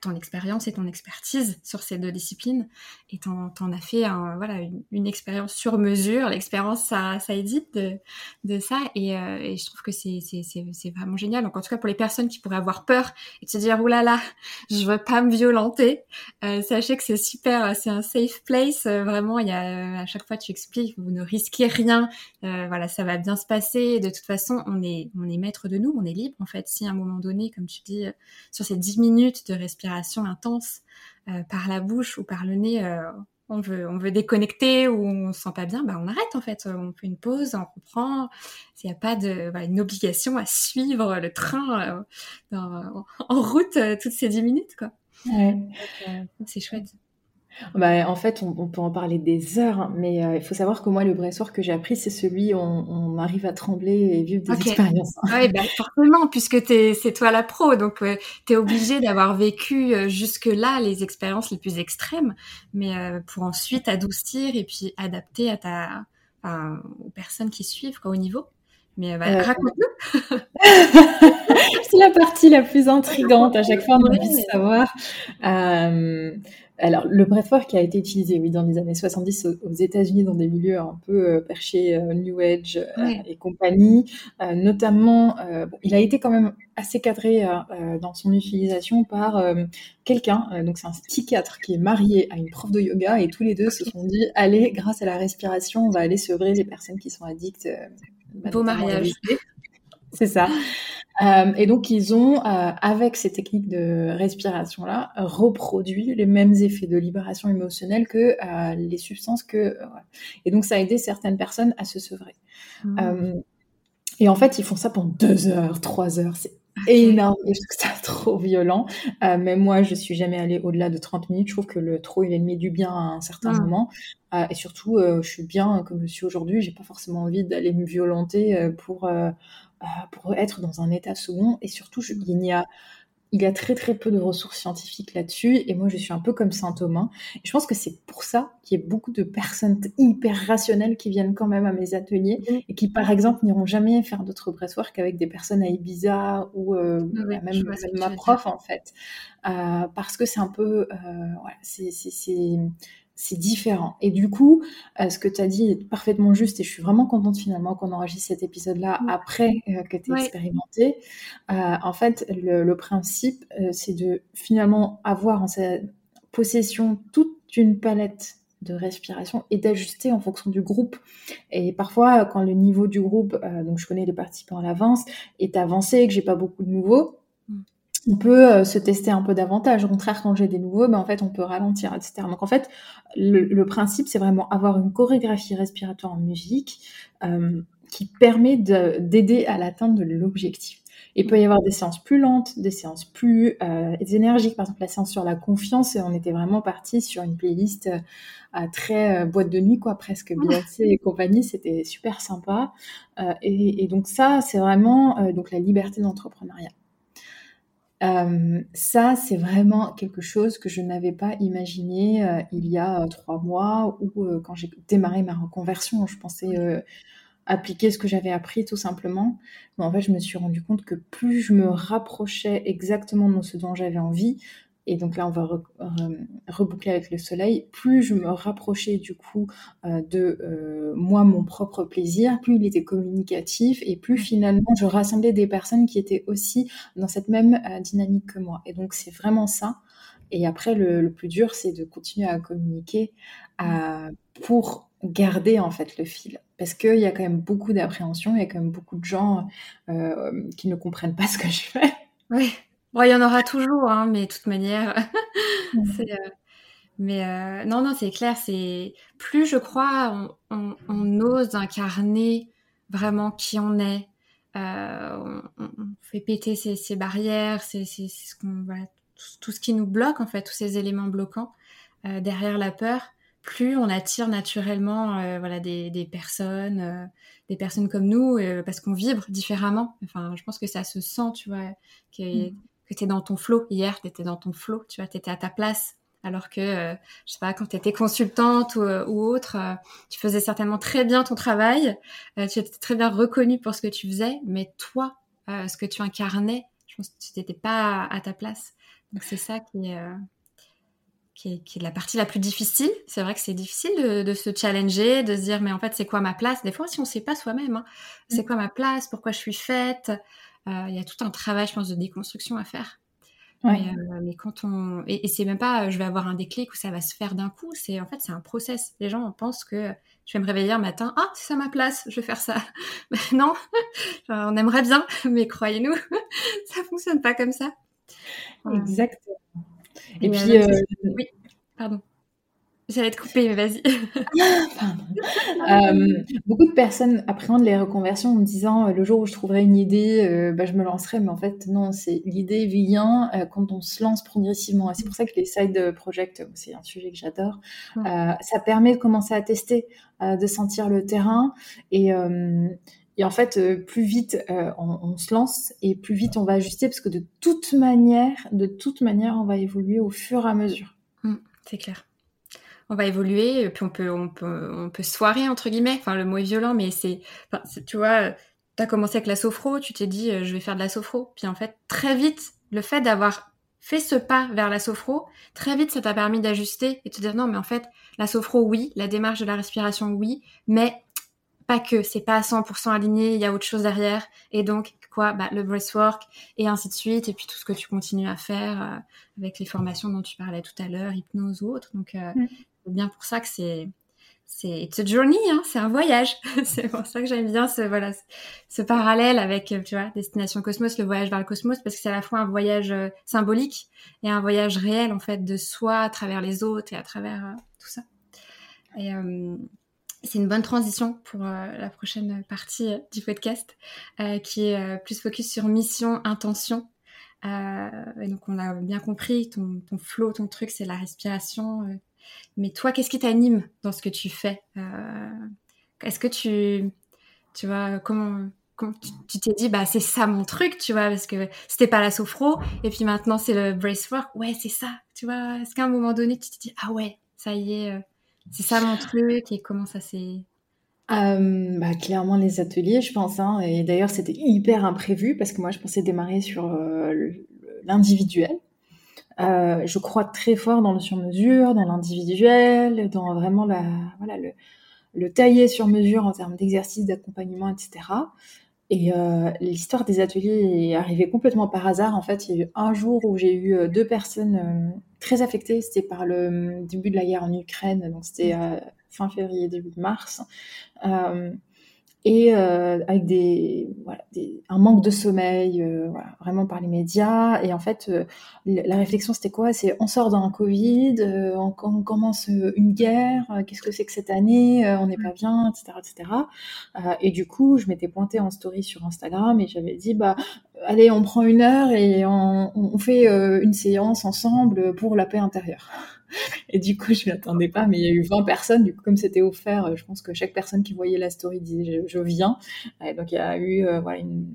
Speaker 1: ton expérience et ton expertise sur ces deux disciplines et t'en, t'en as fait un, voilà une, expérience sur mesure. L'expérience ça ça édite de, de ça et, euh, et je trouve que c'est, c'est, c'est, c'est vraiment génial. Donc en tout cas pour les personnes qui pourraient avoir peur et se dire oulala là là, je veux pas me violenter euh, sachez que c'est super c'est un safe place. Euh, vraiment il y a à chaque fois tu expliques vous ne risquez rien. Euh, voilà ça va bien se passer. De toute façon on est on est maître de nous on est libre en fait. Si à un moment donné comme tu dis sur ces 10 minutes de respiration intense euh, par la bouche ou par le nez, euh, on veut, on veut déconnecter ou on se sent pas bien, bah on arrête en fait. On fait une pause, on reprend. Il n'y a pas de, bah, une obligation à suivre le train euh, en route toutes ces 10 minutes quoi. c'est chouette.
Speaker 2: Bah, en fait, on, peut en parler des heures, hein, mais euh, il faut savoir que moi, le soir que j'ai appris, c'est celui où on, arrive à trembler et vivre des expériences.
Speaker 1: Oui, bah, forcément, puisque c'est toi la pro, donc tu es obligé d'avoir vécu euh, jusque-là les expériences les plus extrêmes, mais euh, pour ensuite adoucir et puis adapter à ta, aux personnes qui suivent, quoi, au niveau. Mais bah, raconte-nous.
Speaker 2: c'est la partie la plus intrigante. À chaque fois, on a envie de savoir. Alors, le breathwork a été utilisé, oui, dans les années 70 aux, États-Unis, dans des milieux un peu euh, perchés, euh, New Age euh, et compagnie. notamment, bon, il a été quand même assez cadré dans son utilisation par quelqu'un, donc c'est un psychiatre qui est marié à une prof de yoga, et tous les deux se sont dit, allez, grâce à la respiration, on va aller sevrer les personnes qui sont addictes.
Speaker 1: Beau mariage.
Speaker 2: C'est ça. Euh, et donc, ils ont, euh, avec ces techniques de respiration-là, reproduit les mêmes effets de libération émotionnelle que euh, les substances que... Et donc, ça a aidé certaines personnes à se sevrer. Mmh. et en fait, ils font ça pendant deux heures, trois heures. C'est énorme. Et je trouve trop violent. mais moi, je suis jamais allée au-delà de 30 minutes. Je trouve que le trop, il est ennemi du bien à un certain mmh. moment. et surtout, je suis bien comme je suis aujourd'hui. J'ai pas forcément envie d'aller me violenter pour pour être dans un état second. Et surtout, il y a il y a très très peu de ressources scientifiques là-dessus. Et moi je suis un peu comme Saint Thomas et je pense que c'est pour ça qu'il y a beaucoup de personnes hyper rationnelles qui viennent quand même à mes ateliers et qui par exemple n'iront jamais faire d'autres breathwork avec des personnes à Ibiza ou euh, même, ma prof en fait. Euh, parce que c'est un peu voilà, c'est c'est différent. Et du coup, euh, ce que tu as dit est parfaitement juste et je suis vraiment contente finalement qu'on enregistre cet épisode-là après euh, que tu aies expérimenté. Euh, en fait, le, principe, c'est de finalement avoir en sa possession toute une palette de respiration et d'ajuster en fonction du groupe. Et parfois, quand le niveau du groupe, donc je connais les participants à l'avance, est avancé et que j'ai pas beaucoup de nouveaux, on peut euh, se tester un peu davantage. Au contraire, quand j'ai des nouveaux, ben, en fait, on peut ralentir, etc. Donc, en fait, le, principe, c'est vraiment avoir une chorégraphie respiratoire en musique euh, qui permet d'aider à l'atteinte de l'objectif. Il peut y avoir des séances plus lentes, des séances plus euh, énergiques. Par exemple, la séance sur la confiance, on était vraiment parti sur une playlist très boîte de nuit, quoi, presque Beyoncé et compagnie. C'était super sympa. Et, et, donc ça, c'est vraiment donc la liberté d'entrepreneuriat. Euh, ça, c'est vraiment quelque chose que je n'avais pas imaginé euh, il y a euh, trois mois ou quand j'ai démarré ma reconversion. Je pensais appliquer ce que j'avais appris tout simplement. Mais en fait, je me suis rendu compte que plus je me rapprochais exactement de ce dont j'avais envie, et donc là on va reboucler avec le soleil, plus je me rapprochais du coup euh, de euh, moi, mon propre plaisir, plus il était communicatif et plus finalement je rassemblais des personnes qui étaient aussi dans cette même euh, dynamique que moi. Et donc c'est vraiment ça. Et après le, plus dur c'est de continuer à communiquer pour garder en fait le fil. Parce qu'il y a quand même beaucoup d'appréhension, il y a quand même beaucoup de gens qui ne comprennent pas ce que je fais.
Speaker 1: Oui. Bon, il y en aura toujours, hein, mais de toute manière, c'est, euh, mais euh, non, non, c'est clair. C'est plus je crois, on, on, ose incarner vraiment qui on est. Euh, on, fait péter ces, ces barrières, c'est ce qu'on, voilà, tout, ce qui nous bloque en fait, tous ces éléments bloquants derrière la peur. Plus on attire naturellement, voilà, des, des personnes, des personnes comme nous, parce qu'on vibre différemment. Enfin, je pense que ça se sent, tu vois, que, mmh que tu es dans ton flow. Hier, tu étais dans ton flow, tu vois, tu étais à ta place. Alors que, euh, je sais pas, quand tu étais consultante ou, euh, autre, euh, tu faisais certainement très bien ton travail, tu étais très bien reconnue pour ce que tu faisais, mais toi, ce que tu incarnais, je pense que tu n'étais pas à, ta place. Donc c'est ça qui est, qui est, qui, est, la partie la plus difficile. C'est vrai que c'est difficile de, de, se challenger, de se dire, mais en fait, c'est quoi ma place? Des fois, si on ne sait pas soi-même, hein, c'est mmh. quoi ma place? Pourquoi je suis faite? euh, il y a tout un travail, je pense, de déconstruction à faire. Euh, mais, quand on et, c'est même pas euh, je vais avoir un déclic où ça va se faire d'un coup c'est en fait c'est un process. Les gens pensent que je vais me réveiller un matin ah c'est ça ma place je vais faire ça. Non on aimerait bien mais croyez-nous ça fonctionne pas comme ça.
Speaker 2: Exactement. Et,
Speaker 1: et puis oui pardon J'allais te couper, mais vas-y.
Speaker 2: euh, beaucoup de personnes appréhendent les reconversions en me disant euh, le jour où je trouverai une idée, euh, bah, je me lancerai. Mais en fait, non, c'est l'idée vient euh, quand on se lance progressivement. Et c'est pour ça que les side projects, c'est un sujet que j'adore. ça permet de commencer à tester, de sentir le terrain et et en fait, plus vite on, on, se lance et plus vite on va ajuster parce que de toute manière, de toute manière, on va évoluer au fur et à mesure.
Speaker 1: Mmh, c'est clair on va évoluer, puis on peut, on peut, on peut soirer entre guillemets. Enfin, le mot est violent, mais c'est, enfin, tu vois, tu as commencé avec la sophro, tu t'es dit, euh, je vais faire de la sophro. Puis en fait, très vite, le fait d'avoir fait ce pas vers la sophro, très vite ça t'a permis d'ajuster et de te dire non mais en fait la sophro oui, la démarche de la respiration oui, mais pas que, c'est pas à 100% aligné, il y a autre chose derrière et donc quoi? Bah, le breathwork et ainsi de suite et puis tout ce que tu continues à faire euh, avec les formations dont tu parlais tout à l'heure, hypnose ou autre. Donc euh, mm. C'est bien pour ça que c'est c'est it's journey, hein, c'est un voyage. c'est pour ça que j'aime bien ce parallèle avec vois destination cosmos, le voyage vers le cosmos, parce que c'est à la fois un voyage euh, symbolique et un voyage réel en fait de soi à travers les autres et à travers euh, tout ça. Euh, c'est une bonne transition pour la prochaine partie du podcast qui est plus focus sur mission, intention. donc on a bien compris ton flow, ton truc, c'est la respiration mais toi, qu'est-ce qui t'anime dans ce que tu fais euh, Est-ce que tu, tu vois, comment, tu t'es dit, bah c'est ça mon truc, tu vois, parce que c'était pas la sophro, et puis maintenant c'est le bracework, ouais, c'est ça, tu vois. Est-ce qu'à un moment donné, tu te dis, ah ouais, ça y est, euh, c'est ça mon truc, et comment ça s'est...
Speaker 2: Euh, bah, clairement les ateliers, je pense. Hein, et d'ailleurs, c'était hyper imprévu parce que moi, je pensais démarrer sur l'individuel. Euh, je crois très fort dans le sur-mesure, dans l'individuel, dans vraiment la, voilà, le, le tailler sur mesure en termes d'exercice, d'accompagnement, etc. Et euh, l'histoire des ateliers est arrivée complètement par hasard. En fait, il y a eu un jour où j'ai eu euh, deux personnes euh, très affectées. C'était par le début de la guerre en Ukraine, donc c'était fin février, début mars et euh, avec des, voilà, des, un manque de sommeil, euh, voilà, vraiment par les médias. Et en fait, euh, la réflexion, c'était quoi? C'est on sort d'un Covid, euh, on, on, commence une guerre, qu'est-ce que c'est que cette année On n'est pas bien, etc. etc. et du coup, je m'étais pointée en story sur Instagram et j'avais dit, bah, allez, on prend une heure et on, on fait une séance ensemble pour la paix intérieure. Et du coup, je m'y attendais pas, mais il y a eu 20 personnes. Du coup, comme c'était offert, je pense que chaque personne qui voyait la story disait je, viens. Donc, il y a eu euh, une,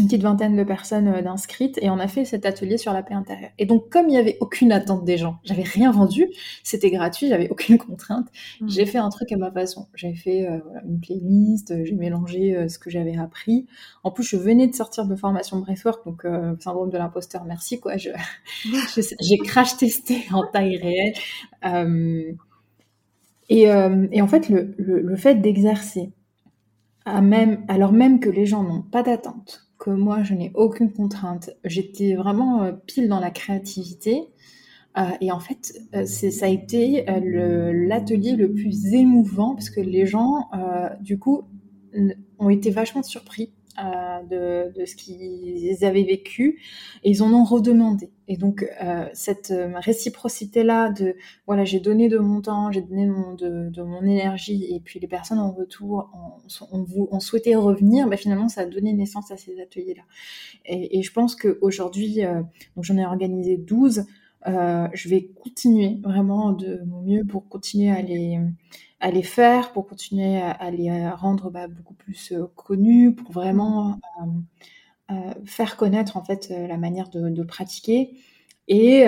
Speaker 2: une petite vingtaine de personnes euh, d'inscrites et on a fait cet atelier sur la paix intérieure. Et donc, comme il n'y avait aucune attente des gens, j'avais rien vendu, c'était gratuit, j'avais aucune contrainte, mmh. j'ai fait un truc à ma façon. J'ai fait euh, une playlist, j'ai mélangé euh, ce que j'avais appris. En plus, je venais de sortir de formation Breathwork, donc syndrome de l'imposteur, merci quoi. J'ai je, crash testé en taille réelle. Et, et, en fait, le, le, le fait d'exercer, même, alors même que les gens n'ont pas d'attente, que moi, je n'ai aucune contrainte. J'étais vraiment euh, pile dans la créativité. Euh, et en fait, euh, ça a été l'atelier le, plus émouvant parce que les gens, du coup, ont été vachement surpris euh, de, ce qu'ils avaient vécu et ils en ont redemandé. Et donc euh, cette euh, réciprocité-là de voilà j'ai donné de mon temps, j'ai donné de, mon énergie et puis les personnes en retour ont, souhaité revenir, bah, finalement ça a donné naissance à ces ateliers-là. Et, je pense qu'aujourd'hui, donc j'en ai organisé 12, je vais continuer vraiment de mon mieux pour continuer à les à les faire, pour continuer à, les rendre bah, beaucoup plus euh, connus, pour vraiment euh, euh, faire connaître en fait la manière de, pratiquer. Et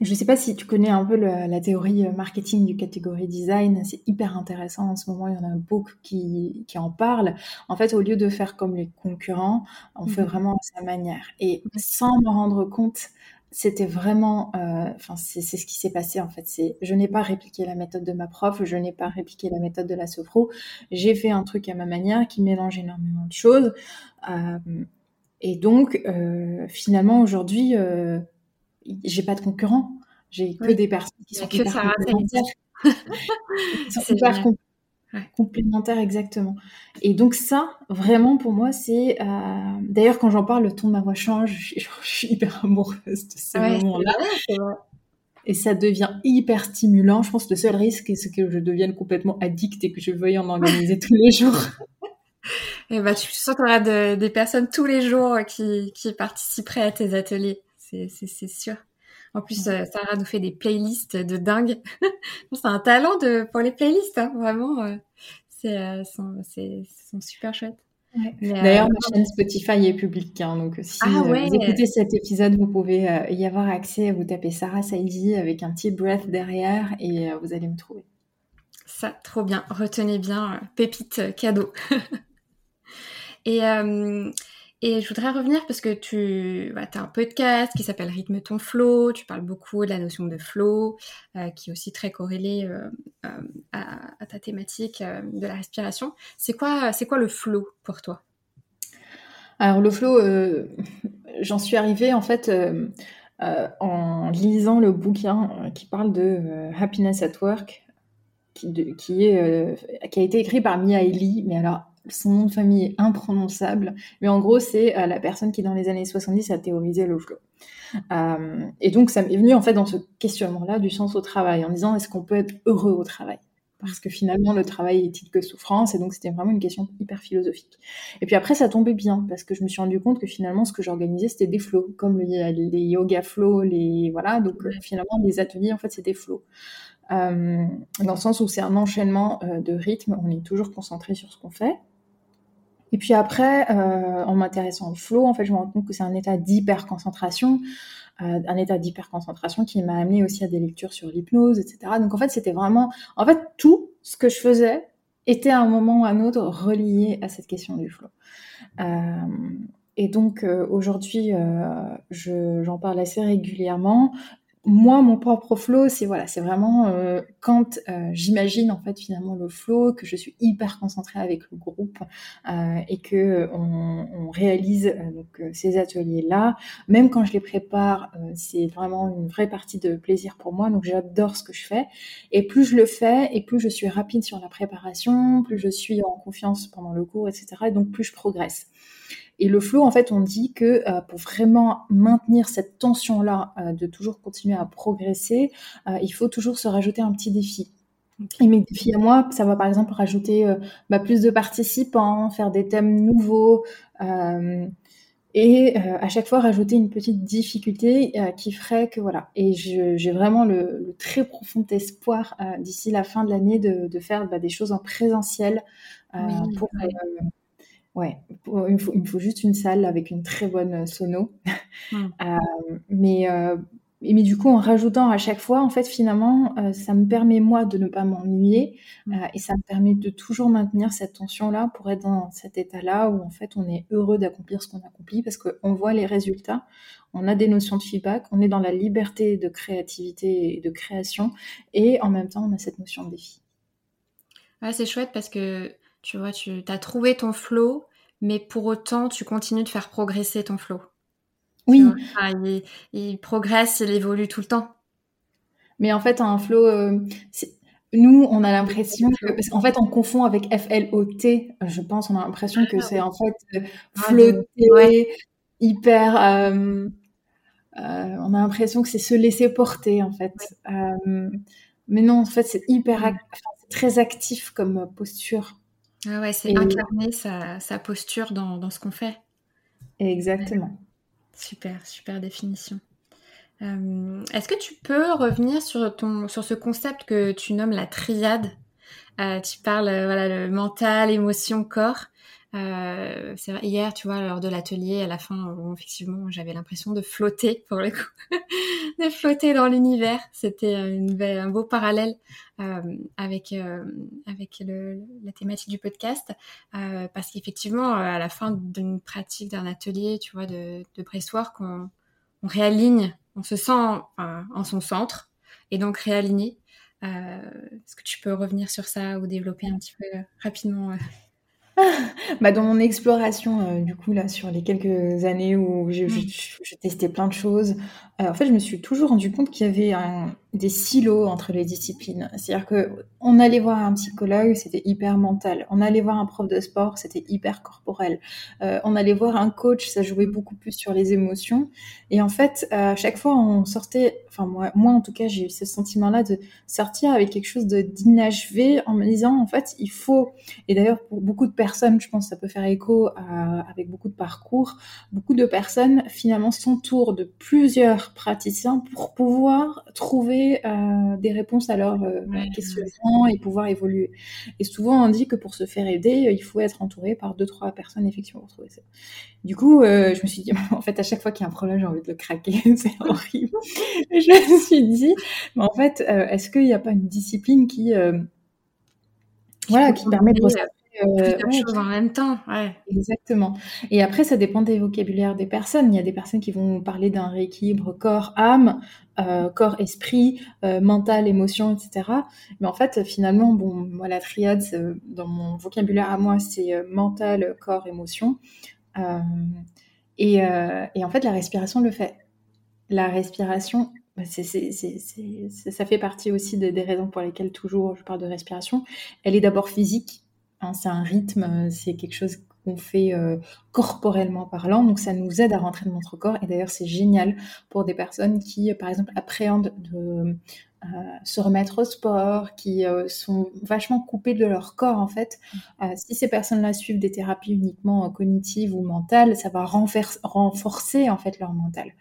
Speaker 2: je ne sais pas si tu connais un peu la théorie marketing du catégorie design, c'est hyper intéressant en ce moment, il y en a beaucoup qui, qui en parlent. En fait, au lieu de faire comme les concurrents, on fait mhm. vraiment à sa manière. Et sans me rendre compte, c'était vraiment, euh, c'est ce qui s'est passé en fait. C'est, je n'ai pas répliqué la méthode de ma prof, je n'ai pas répliqué la méthode de la Sopro. J'ai fait un truc à ma manière qui mélange énormément de choses. Euh, et donc euh, finalement aujourd'hui, j'ai pas de concurrents. J'ai que des personnes qui sont que hyper complémentaires. Complémentaire, exactement. Et donc ça, vraiment pour moi, c'est... Euh... D'ailleurs, quand j'en parle, le ton de ma voix change. Je, suis hyper amoureuse de ce moment-là. Et ça devient hyper stimulant. Je pense que le seul risque, c'est que je devienne complètement addict et que je veuille en organiser tous les jours.
Speaker 1: Et bah, tu sens qu'il y aura des personnes tous les jours qui, qui participeraient à tes ateliers. C'est sûr. En plus, euh, Sarah nous fait des playlists de dingue. c'est un talent de, pour les playlists, hein, vraiment. Euh, c'est euh, super chouettes.
Speaker 2: D'ailleurs, ma chaîne Spotify est publique, hein, donc si ah vous écoutez cet épisode, vous pouvez y avoir accès. Vous tapez Sarah Saidi avec un petit breath derrière et vous allez me trouver.
Speaker 1: Ça, trop bien. Retenez bien, pépite cadeau. et Et je voudrais revenir parce que tu bah, as un podcast qui s'appelle Rythme ton flow, tu parles beaucoup de la notion de flow, euh, qui est aussi très corrélée euh, euh, à, ta thématique de la respiration. C'est quoi, c'est quoi le flow pour toi?
Speaker 2: Alors le flow, j'en suis arrivée en fait en lisant le bouquin qui parle de Happiness at Work, qui, est, qui a été écrit par Mia Ely, mais alors son nom de famille est imprononçable, mais en gros, c'est euh, la personne qui, dans les années 70, a théorisé le flow. Euh, et donc, ça m'est venu en fait dans ce questionnement-là du sens au travail, en disant est-ce qu'on peut être heureux au travail? Parce que finalement le travail est-il que souffrance et donc c'était vraiment une question hyper philosophique. Et puis après ça tombait bien parce que je me suis rendu compte que finalement ce que j'organisais c'était des flows comme les, yoga flows, les voilà donc euh, finalement les ateliers en fait c'était flows. Euh, dans le sens où c'est un enchaînement de rythme, on est toujours concentré sur ce qu'on fait. Et puis après, euh, en m'intéressant au flow, en fait, je me rends compte que c'est un état d'hyper concentration, euh, un état d'hyper concentration qui m'a amené aussi à des lectures sur l'hypnose, etc. Donc en fait, c'était vraiment, en fait, tout ce que je faisais était à un moment ou à un autre relié à cette question du flow. Euh, et donc euh, aujourd'hui, j'en parle assez régulièrement moi, mon propre flow, c'est voilà, c'est vraiment euh, quand euh, j'imagine en fait finalement le flow, que je suis hyper concentrée avec le groupe euh, et que on, réalise donc ces ateliers là. Même quand je les prépare, c'est vraiment une vraie partie de plaisir pour moi. Donc j'adore ce que je fais. Et plus je le fais, et plus je suis rapide sur la préparation, plus je suis en confiance pendant le cours, etc. Et donc plus je progresse. Et le flow, en fait, on dit que euh, pour vraiment maintenir cette tension-là, euh, de toujours continuer à progresser, euh, il faut toujours se rajouter un petit défi. Et mes défis à moi, ça va par exemple rajouter bah, plus de participants, faire des thèmes nouveaux, et à chaque fois rajouter une petite difficulté qui ferait que voilà. Et j'ai vraiment le, très profond espoir d'ici la fin de l'année de, de, faire bah, des choses en présentiel pour Ouais, il me, faut, il faut, juste une salle avec une très bonne euh, sono. Mmh. Euh, mais, euh, mais du coup, en rajoutant à chaque fois, en fait, finalement, ça me permet, moi, de ne pas m'ennuyer mmh. et ça me permet de toujours maintenir cette tension-là pour être dans cet état-là où, en fait, on est heureux d'accomplir ce qu'on accomplit parce qu'on voit les résultats, on a des notions de feedback, on est dans la liberté de créativité et de création et en même temps, on a cette notion de défi.
Speaker 1: Ouais, c'est chouette parce que tu vois, tu as trouvé ton flow, mais pour autant, tu continues de faire progresser ton flow.
Speaker 2: Oui.
Speaker 1: il, progresse, il évolue tout le temps.
Speaker 2: Mais en fait, un flow, euh, nous, on a l'impression que, qu'en fait, on confond avec F-L-O-T, je pense, on a l'impression que c'est en fait euh, ah, flotter, hyper. Euh, on a l'impression que c'est se laisser porter, en fait. mais non, en fait, c'est hyper, très actif comme posture.
Speaker 1: Ah ouais, c'est incarner sa, sa, posture dans, dans ce qu'on fait.
Speaker 2: Exactement.
Speaker 1: Super, super définition. Euh, est-ce que tu peux revenir sur, ton, sur ce concept que tu nommes la triade? Euh, Tu parles, euh, voilà, le mental, émotion, corps. Euh, hier, tu vois, lors de l'atelier, à la fin, effectivement, j'avais l'impression de flotter, pour le coup, de flotter dans l'univers. C'était un beau parallèle euh, avec euh, avec le, la thématique du podcast, euh, parce qu'effectivement, à la fin d'une pratique, d'un atelier, tu vois, de, de breastwork, on, on réaligne, on se sent enfin, en son centre, et donc réaligné. Est-ce que tu peux revenir sur ça ou développer un petit peu rapidement
Speaker 2: bah, dans mon exploration, euh, du coup, là, sur les quelques années où j'ai mmh. testé plein de choses, euh, en fait, je me suis toujours rendu compte qu'il y avait un, des silos entre les disciplines. C'est-à-dire que on allait voir un psychologue, c'était hyper mental. On allait voir un prof de sport, c'était hyper corporel. Euh, on allait voir un coach, ça jouait beaucoup plus sur les émotions. Et en fait, à chaque fois, on sortait, enfin moi, moi en tout cas, j'ai eu ce sentiment-là de sortir avec quelque chose de d'inachevé en me disant, en fait, il faut. Et d'ailleurs, pour beaucoup de personnes, je pense, que ça peut faire écho à, avec beaucoup de parcours. Beaucoup de personnes finalement s'entourent de plusieurs praticiens pour pouvoir trouver euh, des réponses à leurs euh, questionnements et pouvoir évoluer. Et souvent, on dit que pour se faire aider, euh, il faut être entouré par deux, trois personnes effectivement pour trouver ça. Du coup, je me suis dit, en fait, à chaque fois qu'il y a un problème, j'ai envie de le craquer, c'est horrible. je me suis dit, mais en fait, est-ce qu'il n'y a pas une discipline qui, voilà, qui permet de
Speaker 1: plusieurs choses en même temps. Ouais.
Speaker 2: Exactement. Et après, ça dépend des vocabulaires des personnes. Il y a des personnes qui vont parler d'un rééquilibre corps-âme, euh, corps-esprit, euh, mental, émotion, etc. Mais en fait, finalement, bon, moi, la triade, dans mon vocabulaire à moi, c'est euh, mental, corps, émotion. Et, et, en fait, la respiration le fait. La respiration, bah, ça fait partie aussi des raisons pour lesquelles toujours je parle de respiration. Elle est d'abord physique, hein, c'est un rythme, c'est quelque chose qu'on fait euh, corporellement parlant, donc ça nous aide à rentrer dans notre corps. Et d'ailleurs, c'est génial pour des personnes qui, par exemple, appréhendent de euh, se remettre au sport, qui euh, sont vachement coupées de leur corps en fait. Mm. si ces personnes-là suivent des thérapies uniquement cognitives ou mentales, ça va renforcer en fait leur mental.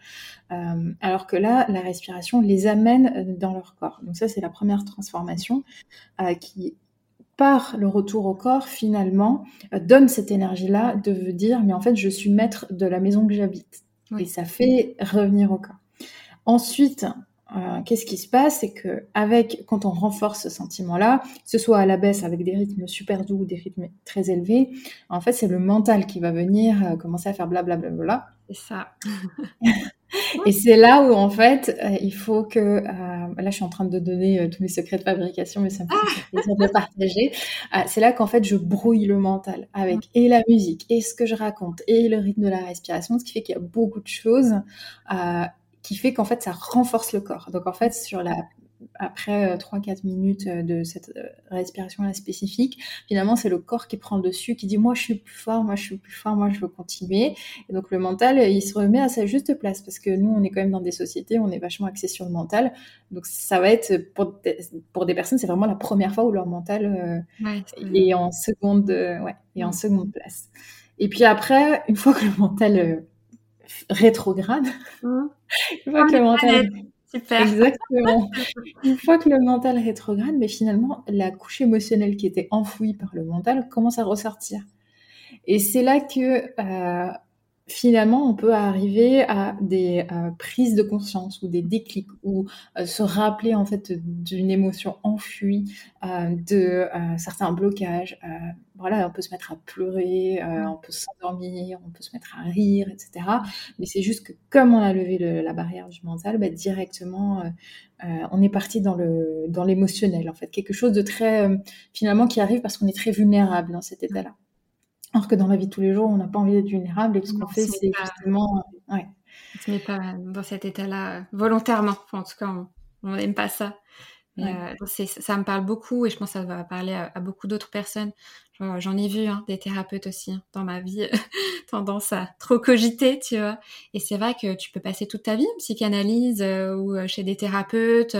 Speaker 2: alors que là, la respiration les amène dans leur corps. Donc ça, c'est la première transformation qui par le retour au corps, finalement, euh, donne cette énergie-là de dire, mais en fait, je suis maître de la maison que j'habite. Et ça fait revenir au corps. Ensuite, euh, qu'est-ce qui se passe? C'est que avec, quand on renforce ce sentiment-là, que ce soit à la baisse avec des rythmes super doux ou des rythmes très élevés, en fait, c'est le mental qui va venir euh, commencer à faire blablabla. Bla, bla, bla,
Speaker 1: c'est ça.
Speaker 2: Et c'est là où, en fait, euh, il faut que. Euh, là, je suis en train de donner euh, tous mes secrets de fabrication, mais ça me fait plaisir de partager. c'est là qu'en fait, je brouille le mental avec et la musique, et ce que je raconte, et le rythme de la respiration, ce qui fait qu'il y a beaucoup de choses qui fait qu'en fait, ça renforce le corps. Donc, en fait, sur la après 3-4 euh, minutes euh, de cette euh, respiration-là spécifique, finalement, c'est le corps qui prend le dessus, qui dit moi je suis plus fort, moi je suis plus fort, moi je veux continuer. Et donc le mental, il se remet à sa juste place parce que nous, on est quand même dans des sociétés, on est vachement axé sur le mental. Donc ça va être pour des, pour des personnes, c'est vraiment la première fois où leur mental est en seconde, ouais, est en seconde place. Et puis après, une fois que le mental rétrograde, mmh. une fois que le mental
Speaker 1: Super.
Speaker 2: Exactement. Une fois que le mental rétrograde, mais finalement, la couche émotionnelle qui était enfouie par le mental commence à ressortir. Et c'est là que euh, finalement, on peut arriver à des euh, prises de conscience ou des déclics ou euh, se rappeler en fait d'une émotion enfuie, de certains blocages. voilà, on peut se mettre à pleurer, on peut s'endormir, on peut se mettre à rire, etc. Mais c'est juste que comme on a levé la barrière du mental, bah, directement, on est parti dans le dans l'émotionnel en fait, quelque chose de très finalement qui arrive parce qu'on est très vulnérable dans cet état-là. Alors que dans la vie de tous les jours, on n'a pas envie d'être vulnérable et ce qu'on fait, c'est justement. Ouais.
Speaker 1: On se met pas dans cet état-là euh, volontairement. en tout cas, on n'aime pas ça. Euh, ça me parle beaucoup et je pense que ça va parler à, beaucoup d'autres personnes. J'en ai vu hein, des thérapeutes aussi hein, dans ma vie, tendance à trop cogiter, tu vois. Et c'est vrai que tu peux passer toute ta vie en psychanalyse euh, ou euh, chez des thérapeutes,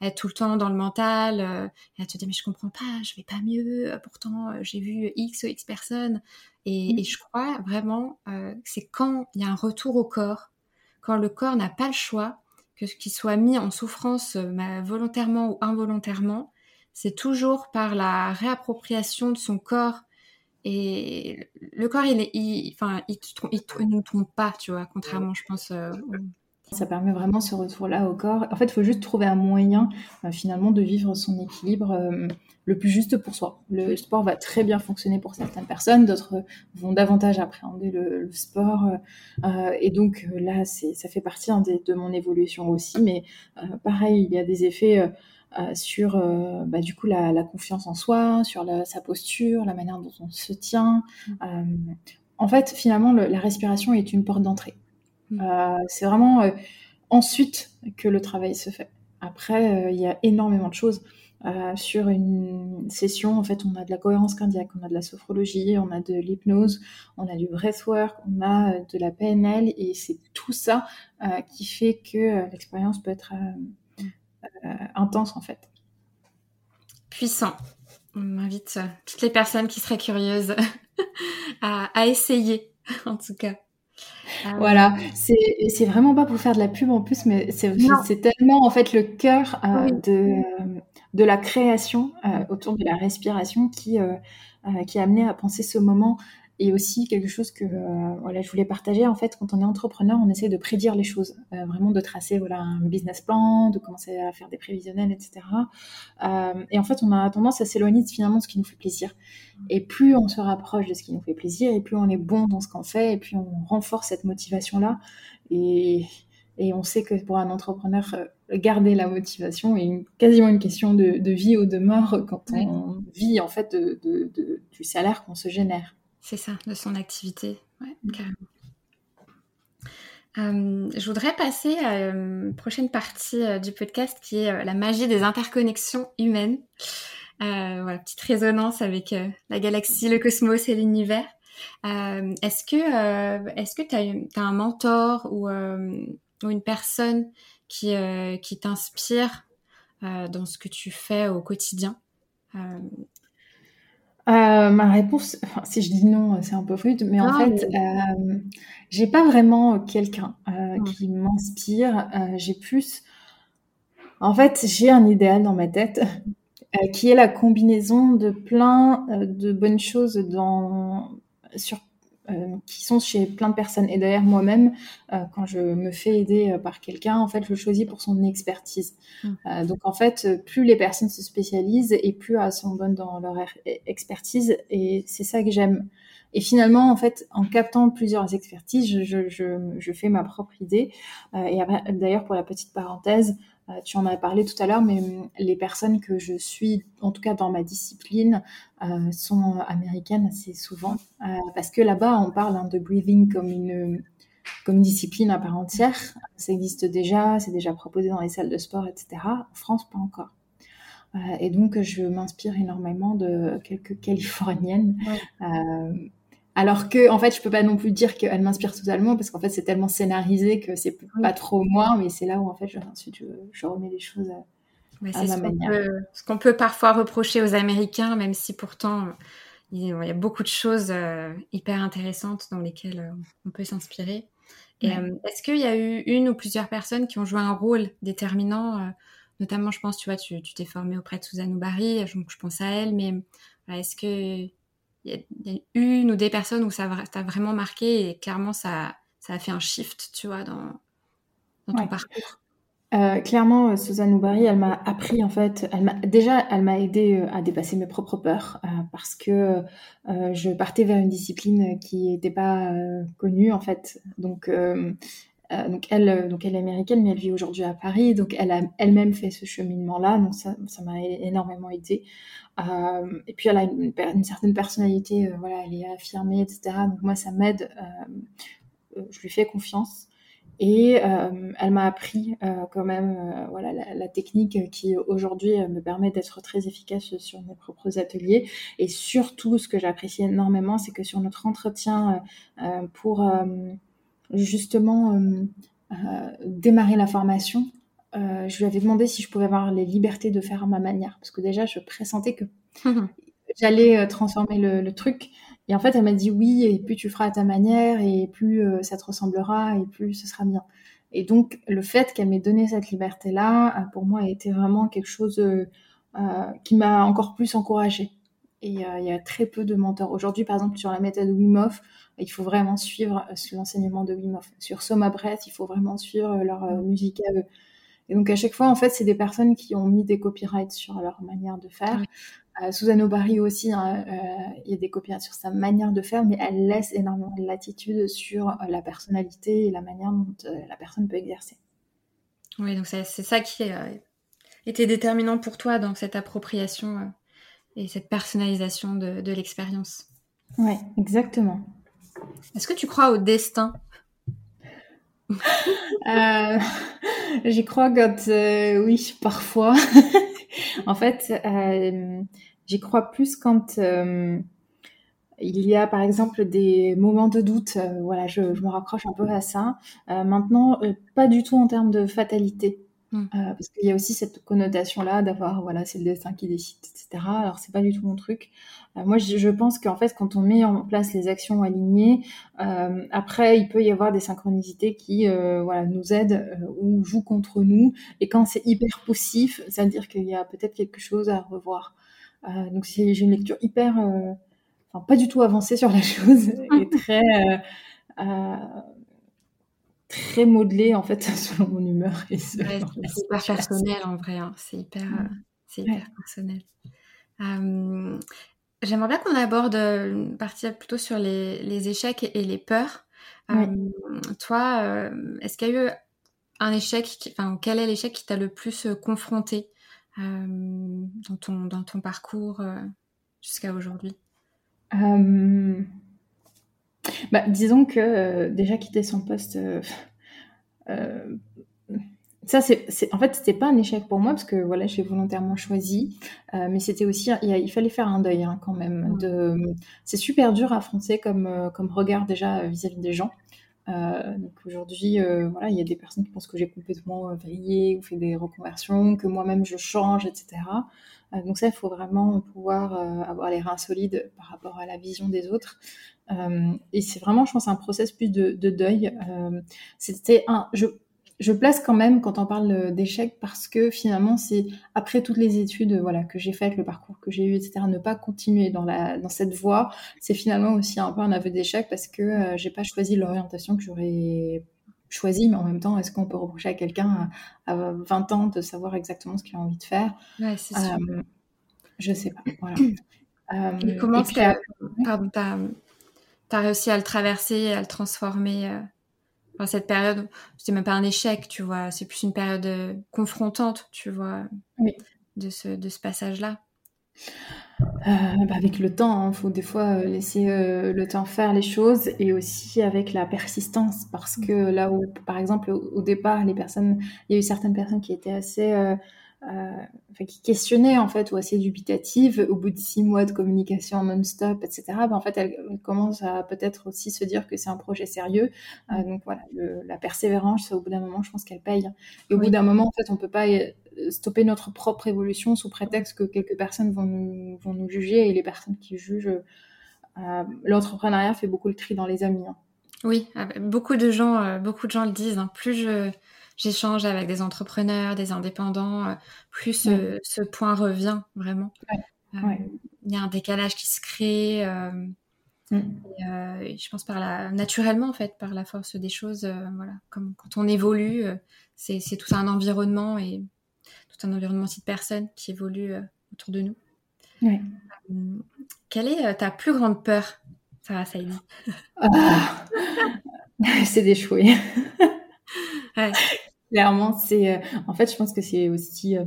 Speaker 1: être tout le temps dans le mental, et te dire mais je comprends pas, je vais pas mieux, pourtant j'ai vu X ou X personnes. Et, mmh. et je crois vraiment que c'est quand il y a un retour au corps, quand le corps n'a pas le choix, que ce qui soit mis en souffrance euh, volontairement ou involontairement, c'est toujours par la réappropriation de son corps. Et le corps, il est, enfin, il, il, ne trompe pas, tu vois, contrairement, je pense, euh,
Speaker 2: ça permet vraiment ce retour-là au corps. En fait, il faut juste trouver un moyen, euh, finalement, de vivre son équilibre euh, le plus juste pour soi. Le sport va très bien fonctionner pour certaines personnes, d'autres vont davantage appréhender le, sport. Euh, et donc là, ça fait partie hein, de, mon évolution aussi. Mais pareil, il y a des effets sur bah, du coup la, confiance en soi, sur sa posture, la manière dont on se tient. Mmh. en fait, finalement, la respiration est une porte d'entrée. Mm. Euh, c'est vraiment euh, ensuite que le travail se fait. Après, euh, il y a énormément de choses. sur une session, en fait, on a de la cohérence cardiaque, on a de la sophrologie, on a de l'hypnose, on a du breathwork, on a de la PNL, et c'est tout ça qui fait que l'expérience peut être intense, en fait.
Speaker 1: Puissant. On invite toutes les personnes qui seraient curieuses à essayer, en tout cas.
Speaker 2: Ah voilà, c'est vraiment pas pour faire de la pub en plus, mais c'est tellement en fait le cœur euh, de, de la création euh, autour de la respiration qui, euh, qui a amené à penser ce moment et aussi quelque chose que voilà, je voulais partager. En fait, quand on est entrepreneur, on essaie de prédire les choses, vraiment de tracer voilà un business plan, de commencer à faire des prévisionnels, etc. et en fait, on a tendance à s'éloigner finalement de ce qui nous fait plaisir. Et plus on se rapproche de ce qui nous fait plaisir, et plus on est bon dans ce qu'on fait, et plus on renforce cette motivation-là. Et, et on sait que pour un entrepreneur, euh, garder la motivation est quasiment une question de, vie ou de mort quand on vit en fait de, du salaire qu'on se génère.
Speaker 1: C'est ça, de son activité. Ouais, mm. carrément. Euh, je voudrais passer à une prochaine partie euh, du podcast qui est la magie des interconnexions humaines. voilà, petite résonance avec la galaxie, le cosmos et l'univers. est-ce que est-ce que tu as, un mentor ou ou une personne qui, euh, qui t'inspire euh, dans ce que tu fais au quotidien?
Speaker 2: Euh, ma réponse, si je dis non, c'est un peu rude, mais en fait, j'ai pas vraiment quelqu'un qui m'inspire. j'ai plus, en fait, j'ai un idéal dans ma tête qui est la combinaison de plein de bonnes choses dans sur euh, qui sont chez plein de personnes. Et d'ailleurs, moi-même, euh, quand je me fais aider euh, par quelqu'un, en fait, je le choisis pour son expertise. Mmh. donc, en fait, plus les personnes se spécialisent et plus elles sont bonnes dans leur er, expertise. Et c'est ça que j'aime. Et finalement, en fait, en captant plusieurs expertises, je, je, je, je fais ma propre idée. et d'ailleurs, pour la petite parenthèse, euh, tu en as parlé tout à l'heure, mais hum, les personnes que je suis, en tout cas dans ma discipline, euh, sont américaines assez souvent. Euh, parce que là-bas, on parle hein, de breathing comme une, comme discipline à part entière. Ça existe déjà, c'est déjà proposé dans les salles de sport, etc. En France, pas encore. et donc, je m'inspire énormément de quelques Californiennes. Alors que, en fait, je peux pas non plus dire qu'elle m'inspire totalement parce qu'en fait, c'est tellement scénarisé que c'est pas trop moi, mais c'est là où en fait, je, ensuite, je, remets les choses à,
Speaker 1: ma ce manière. ce qu'on peut parfois reprocher aux Américains, même si pourtant il y a beaucoup de choses euh, hyper intéressantes dans lesquelles euh, on peut s'inspirer. Et euh, est-ce qu'il y a eu une ou plusieurs personnes qui ont joué un rôle déterminant Notamment, je pense, tu vois, tu t'es formée auprès de Suzanne Oubari, je, je pense à elle, mais est-ce que il y, a une ou des personnes où ça t'a vraiment marqué et clairement ça, ça a fait un shift, tu vois, dans, dans ton parcours
Speaker 2: euh, clairement, euh, Suzanne Oubari, elle m'a appris en fait. Elle m'a déjà, elle m'a aidé euh, à dépasser mes propres peurs euh, parce que euh, je partais vers une discipline qui n'était pas connue en fait. Donc, donc elle, donc elle est américaine, mais elle vit aujourd'hui à Paris. Donc elle a elle-même fait ce cheminement-là. Donc ça, m'a énormément aidé. Euh, et puis elle a une, certaine personnalité, euh, voilà, elle est affirmée, etc. Donc moi, ça m'aide. Euh, je lui fais confiance. Et elle m'a appris quand même voilà, la, technique qui aujourd'hui me permet d'être très efficace sur mes propres ateliers. Et surtout, ce que j'apprécie énormément, c'est que sur notre entretien pour justement démarrer la formation, euh, je lui avais demandé si je pouvais avoir les libertés de faire à ma manière. Parce que déjà, je pressentais que j'allais euh, transformer le, truc. Et en fait, elle m'a dit oui, et plus tu feras à ta manière, et plus euh, ça te ressemblera, et plus ce sera bien. Et donc, le fait qu'elle m'ait donné cette liberté-là, pour moi, a été vraiment quelque chose qui m'a encore plus encouragée. Et il y a très peu de mentors. Aujourd'hui, par exemple, sur la méthode Wim Hof, il faut vraiment suivre l'enseignement de Wim Hof. Sur Soma Breath, il faut vraiment suivre leur musique à eux. Et donc à chaque fois, en fait, c'est des personnes qui ont mis des copyrights sur leur manière de faire. Euh, Suzanne Aubary aussi, hein, euh, il y a des copyrights sur sa manière de faire, mais elle laisse énormément de latitude sur euh, la personnalité et la manière dont la personne peut exercer.
Speaker 1: Oui, donc c'est ça qui a été déterminant pour toi dans cette appropriation et cette personnalisation de, de l'expérience.
Speaker 2: Oui, exactement.
Speaker 1: Est-ce que tu crois au destin?
Speaker 2: Euh, J'y crois quand euh, oui, parfois. en fait, euh, j'y crois plus quand il y a par exemple des moments de doute. Voilà, je, je, me raccroche un peu à ça. maintenant, pas du tout en termes de fatalité. Hmm. parce qu'il y a aussi cette connotation-là d'avoir, voilà, c'est le destin qui décide, etc. Alors, c'est pas du tout mon truc. Euh, moi, je, pense qu'en fait, quand on met en place les actions alignées, euh, après, il peut y avoir des synchronicités qui euh, voilà, nous aident ou jouent contre nous. Et quand c'est hyper poussif, ça veut dire qu'il y a peut-être quelque chose à revoir. donc, j'ai une lecture hyper enfin, pas du tout avancé sur la chose et très, très modelé en fait selon mon humeur.
Speaker 1: Et c'est hyper personnel en vrai, hein. c'est hyper, c'est hyper personnel. J'aimerais bien qu'on aborde une partie plutôt sur les, les échecs et les peurs. toi, est-ce qu'il y a eu un échec, enfin, quel est l'échec qui t'a le plus confronté dans, ton, dans ton parcours jusqu'à aujourd'hui?
Speaker 2: Bah, disons que déjà quitter son poste, ça, c'est, en fait, c'était pas un échec pour moi parce que voilà, j'ai volontairement choisi, euh, mais c'était aussi, il, fallait faire un deuil hein, quand même. De, c'est super dur à affronter comme, euh, comme regard déjà vis-à-vis des gens. Euh, donc aujourd'hui, voilà, il y a des personnes qui pensent que j'ai complètement vrillé ou fait des reconversions, que moi-même je change, etc. donc ça, il faut vraiment pouvoir avoir les reins solides par rapport à la vision des autres. Et c'est vraiment, je pense, un process plus de, de deuil. c'était un, je, je place quand même quand on parle d'échec parce que finalement c'est après toutes les études voilà que j'ai faites, le parcours que j'ai eu, etc. Ne pas continuer dans la dans cette voie, c'est finalement aussi un peu un aveu d'échec parce que euh, j'ai pas choisi l'orientation que j'aurais choisi, mais en même temps, est-ce qu'on peut reprocher à quelqu'un à, 20 ans de savoir exactement ce qu'il a envie de faire?
Speaker 1: Ouais, c'est sûr.
Speaker 2: Euh, je sais pas. Voilà.
Speaker 1: euh, comment tu as, as, réussi à le traverser, à le transformer euh, cette période, c'est même pas un échec, tu vois, c'est plus une période euh, confrontante, tu vois, de ce, de ce passage-là.
Speaker 2: Euh, bah, avec le temps, il hein, faut des fois euh, laisser le temps faire les choses et aussi avec la persistance parce que là où, par exemple, au, départ, les personnes, il y a eu certaines personnes qui étaient assez euh, enfin, qui questionnait en fait ou assez dubitative au bout de six mois de communication non-stop, etc. Ben, en fait, elle, commence à peut-être aussi se dire que c'est un projet sérieux. Euh, donc voilà, la persévérance, au bout d'un moment, je pense qu'elle paye. Et au bout d'un moment, en fait, on peut pas euh, stopper notre propre évolution sous prétexte que quelques personnes vont nous, vont nous juger et les personnes qui jugent. Euh, L'entrepreneuriat fait beaucoup le tri dans les amis. Hein.
Speaker 1: Oui, ah beaucoup de gens, beaucoup de gens le disent. Hein. Plus je j'échange avec des entrepreneurs, des indépendants, euh, plus ce, point revient vraiment. Euh, il y a un décalage qui se crée. Euh, mm. je pense par la naturellement en fait par la force des choses voilà comme quand on évolue c'est tout un environnement et tout un environnement aussi de personnes qui évoluent autour de nous quelle est ta plus grande peur? Sarah Saïdi
Speaker 2: ah. c'est d'échouer ouais. Clairement, c'est. Euh, en fait, je pense que c'est aussi euh,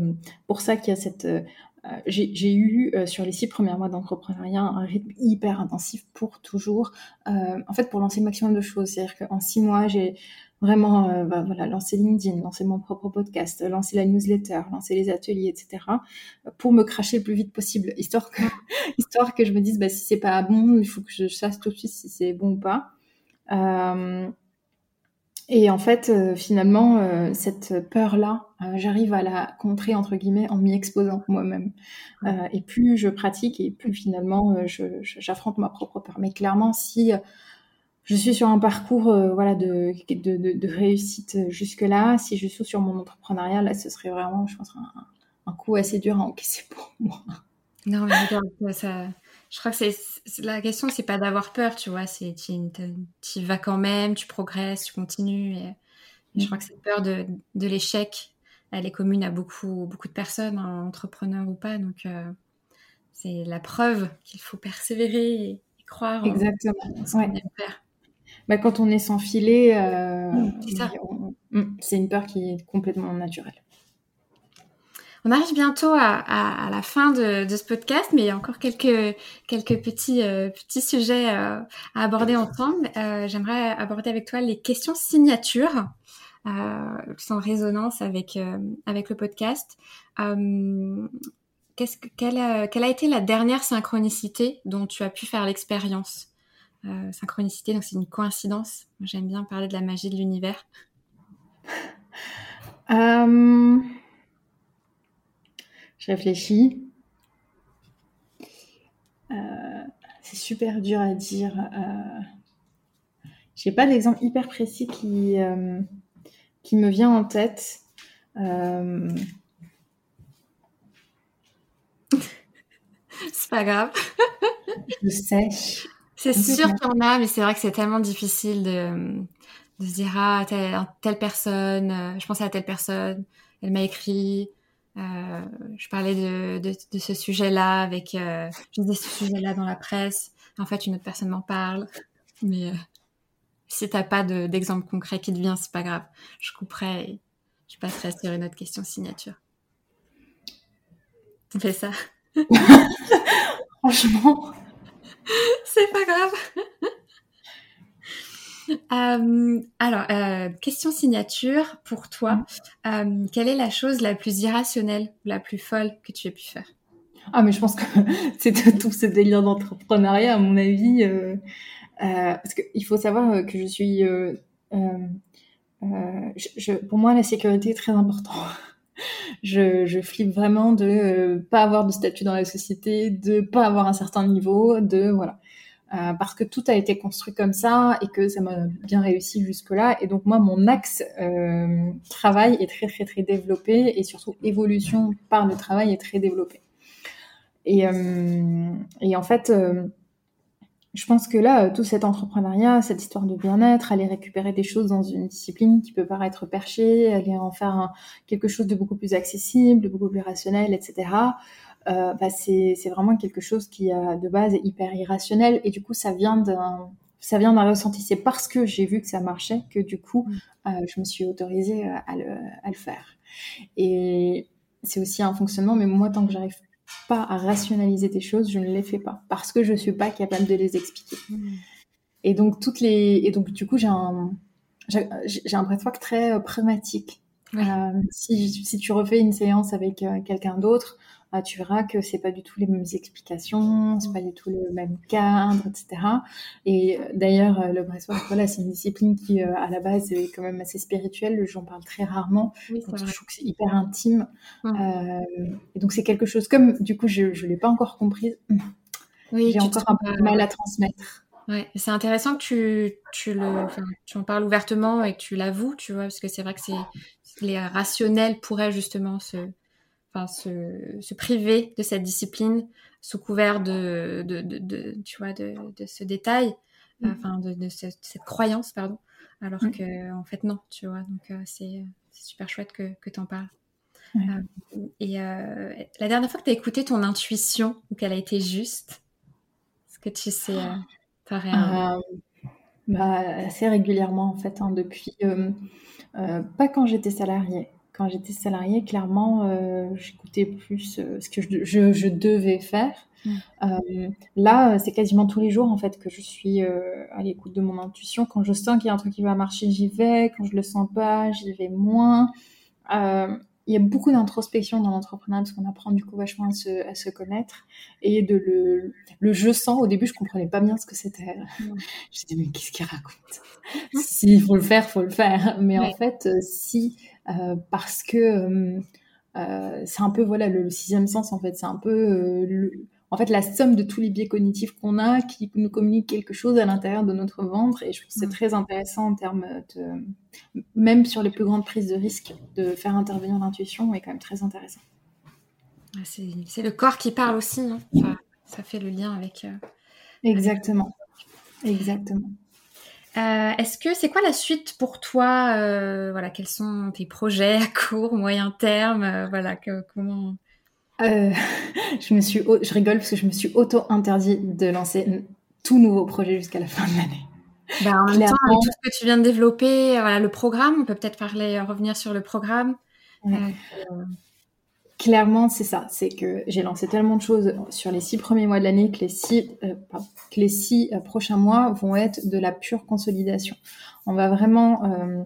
Speaker 2: pour ça qu'il y a cette. Euh, j'ai eu sur les six premiers mois d'entrepreneuriat un rythme hyper intensif pour toujours, en fait, pour lancer le maximum de choses. C'est-à-dire qu'en six mois, j'ai vraiment bah, voilà, lancé LinkedIn, lancé mon propre podcast, lancé la newsletter, lancé les ateliers, etc. pour me cracher le plus vite possible, histoire que, histoire que je me dise, bah, si c'est pas bon, il faut que je sache tout de suite si c'est bon ou pas. Et en fait, euh, finalement, euh, cette peur-là, euh, j'arrive à la contrer, entre guillemets, en m'y exposant moi-même. et plus je pratique, et plus finalement, j'affronte ma propre peur. Mais clairement, si je suis sur un parcours voilà, de, de, de, réussite jusque-là, si je suis sur mon entrepreneuriat, là, ce serait vraiment, je pense, un, un coup assez dur à encaisser pour moi.
Speaker 1: Non, mais regarde, ça, je crois que c'est la question, c'est pas d'avoir peur, tu vois, c'est tu vas quand même, tu progresses, tu continues. Et, je crois que cette peur de, de l'échec, elle est commune à beaucoup beaucoup de personnes, hein, entrepreneurs ou pas. Donc euh, c'est la preuve qu'il faut persévérer et, croire.
Speaker 2: Exactement. En, ce ouais. faire. Bah, quand on est sans filet, euh, mm, c'est une peur qui est complètement naturelle.
Speaker 1: On arrive bientôt à, la fin de, ce podcast, mais il y a encore quelques, euh, petits sujets euh, à aborder ensemble. Euh, j'aimerais aborder avec toi les questions signatures qui sont en résonance avec, le podcast. Quelle, a été la dernière synchronicité dont tu as pu faire l'expérience? Synchronicité, donc c'est une coïncidence. J'aime bien parler de la magie de l'univers.
Speaker 2: Je réfléchis. Euh, c'est super dur à dire. Euh, j'ai pas d'exemple hyper précis qui, euh, qui me vient en tête.
Speaker 1: C'est pas grave.
Speaker 2: je sais.
Speaker 1: C'est sûr qu'il y en a, mais c'est vrai que c'est tellement difficile de, de se dire ah telle, personne, euh, je pensais à telle personne, elle m'a écrit, euh, je parlais de, de, de ce sujet-là avec, euh, je disais ce sujet-là dans la presse. En fait, une autre personne m'en parle, mais euh, si t'as pas d'exemple concret qui te vient, c'est pas grave. Je couperai et je passerai sur une autre question signature. On fait ça?
Speaker 2: Franchement.
Speaker 1: c'est pas grave. Euh, alors, euh, question signature pour toi. Euh, quelle est la chose la plus irrationnelle la plus folle que tu aies pu faire?
Speaker 2: Ah, mais je pense que c'est tout ce délire d'entrepreneuriat, à mon avis. parce qu'il faut savoir que je suis... Je, pour moi, la sécurité est très importante. Je, je flippe vraiment de euh, pas avoir de statut dans la société, de pas avoir un certain niveau, de voilà. Euh, parce que tout a été construit comme ça et que ça m'a bien réussi jusque-là. Et donc moi, mon axe euh, travail est très très très développé et surtout évolution par le travail est très développé. Et, euh, et en fait, euh, je pense que là, tout cet entrepreneuriat, cette histoire de bien-être, aller récupérer des choses dans une discipline qui peut paraître perchée, aller en faire quelque chose de beaucoup plus accessible, de beaucoup plus rationnel, etc euh, bah c'est vraiment quelque chose qui a de base est hyper irrationnel et du coup ça vient d'un ça vient d'un ressenti. C'est parce que j'ai vu que ça marchait que du coup mm. euh, je me suis autorisée à le, à le faire. Et c'est aussi un fonctionnement, mais moi tant que j'arrive pas à rationaliser des choses, je ne les fais pas parce que je suis pas capable de les expliquer. Mm. Et donc toutes les et donc du coup j'ai un j'ai un breathwork très euh, pragmatique. Euh, si, si tu refais une séance avec euh, quelqu'un d'autre, ah, tu verras que c'est pas du tout les mêmes explications, c'est pas du tout le même cadre, etc. Et euh, d'ailleurs, euh, le breathwork, voilà, c'est une discipline qui, euh, à la base, est quand même assez spirituelle. J'en parle très rarement. je trouve que c'est hyper intime. Euh, et donc, c'est quelque chose comme, du coup, je, je l'ai pas encore comprise. Oui, J'ai encore un peu de mal à transmettre.
Speaker 1: Ouais, c'est intéressant que tu, tu, le, tu en parles ouvertement et que tu l'avoues, tu vois, parce que c'est vrai que c'est les rationnels pourraient justement se, enfin, se, se, priver de cette discipline sous couvert de, de, de, de tu vois, de, de ce détail, mm. enfin, de, de, cette croyance, pardon, alors mm. que, en fait, non, tu vois. Donc, euh, c'est super chouette que, que tu en parles. Euh, et euh, la dernière fois que tu as écouté ton intuition ou qu'elle a été juste, est-ce que tu sais, euh,
Speaker 2: euh, bah, Assez régulièrement, en fait, hein, depuis. pas quand j'étais salariée quand j'étais salariée, clairement, euh, j'écoutais plus euh, ce que je, je, je devais faire. Mm. Euh, là, c'est quasiment tous les jours en fait que je suis à l'écoute de mon intuition. Quand je sens qu'il y a un truc qui va marcher, j'y vais. Quand je le sens pas, j'y vais moins. Il y a beaucoup d'introspection dans l'entrepreneuriat parce qu'on apprend du coup vachement à se, à se connaître et de le, le je sens. Au début, je comprenais pas bien ce que c'était. Mm. Je disais mais qu'est-ce qu'il raconte? S'il faut le faire, faut le faire. Mais en fait, si parce que euh, euh, c'est un peu voilà le, sixième sens en fait, c'est un peu en fait la somme de tous les biais cognitifs qu'on a qui nous communiquent quelque chose à l'intérieur de notre ventre et je trouve que c'est très intéressant en termes de même sur les plus grandes prises de risque de faire intervenir l'intuition est quand même très intéressant.
Speaker 1: C'est le corps qui parle aussi, non? Ça fait le lien avec.
Speaker 2: Exactement. Exactement.
Speaker 1: Euh, Est-ce que c'est quoi la suite pour toi euh, Voilà, quels sont tes projets à court, moyen terme euh, Voilà, que, comment?
Speaker 2: Je me suis, je rigole parce que je me suis auto interdit de lancer tout nouveau projet jusqu'à la fin de l'année.
Speaker 1: Bah, en même temps, avec tout ce que tu viens de développer, voilà, le programme, on peut peut-être parler, revenir sur le programme. Ouais.
Speaker 2: Clairement, c'est ça. C'est que j'ai lancé tellement de choses sur les six premiers mois de l'année que les six, euh, euh, prochains mois vont être de la pure consolidation. On va vraiment, euh,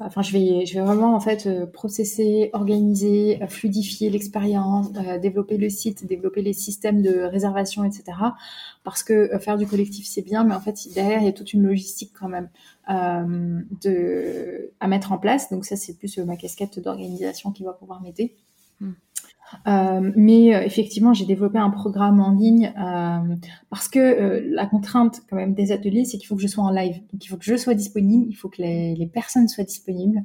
Speaker 2: enfin, je vais, je vais vraiment en fait processer, organiser, fluidifier l'expérience, développer le site, développer les systèmes de réservation, etc. Parce que faire du collectif c'est bien, mais en fait derrière il y a toute une logistique quand même à mettre en place. Donc ça c'est plus ma casquette d'organisation qui va pouvoir m'aider. Euh, mais euh, effectivement, j'ai développé un programme en ligne euh, parce que la contrainte quand même des ateliers, c'est qu'il faut que je sois en live. Donc il faut que je sois disponible, il faut que les personnes soient disponibles.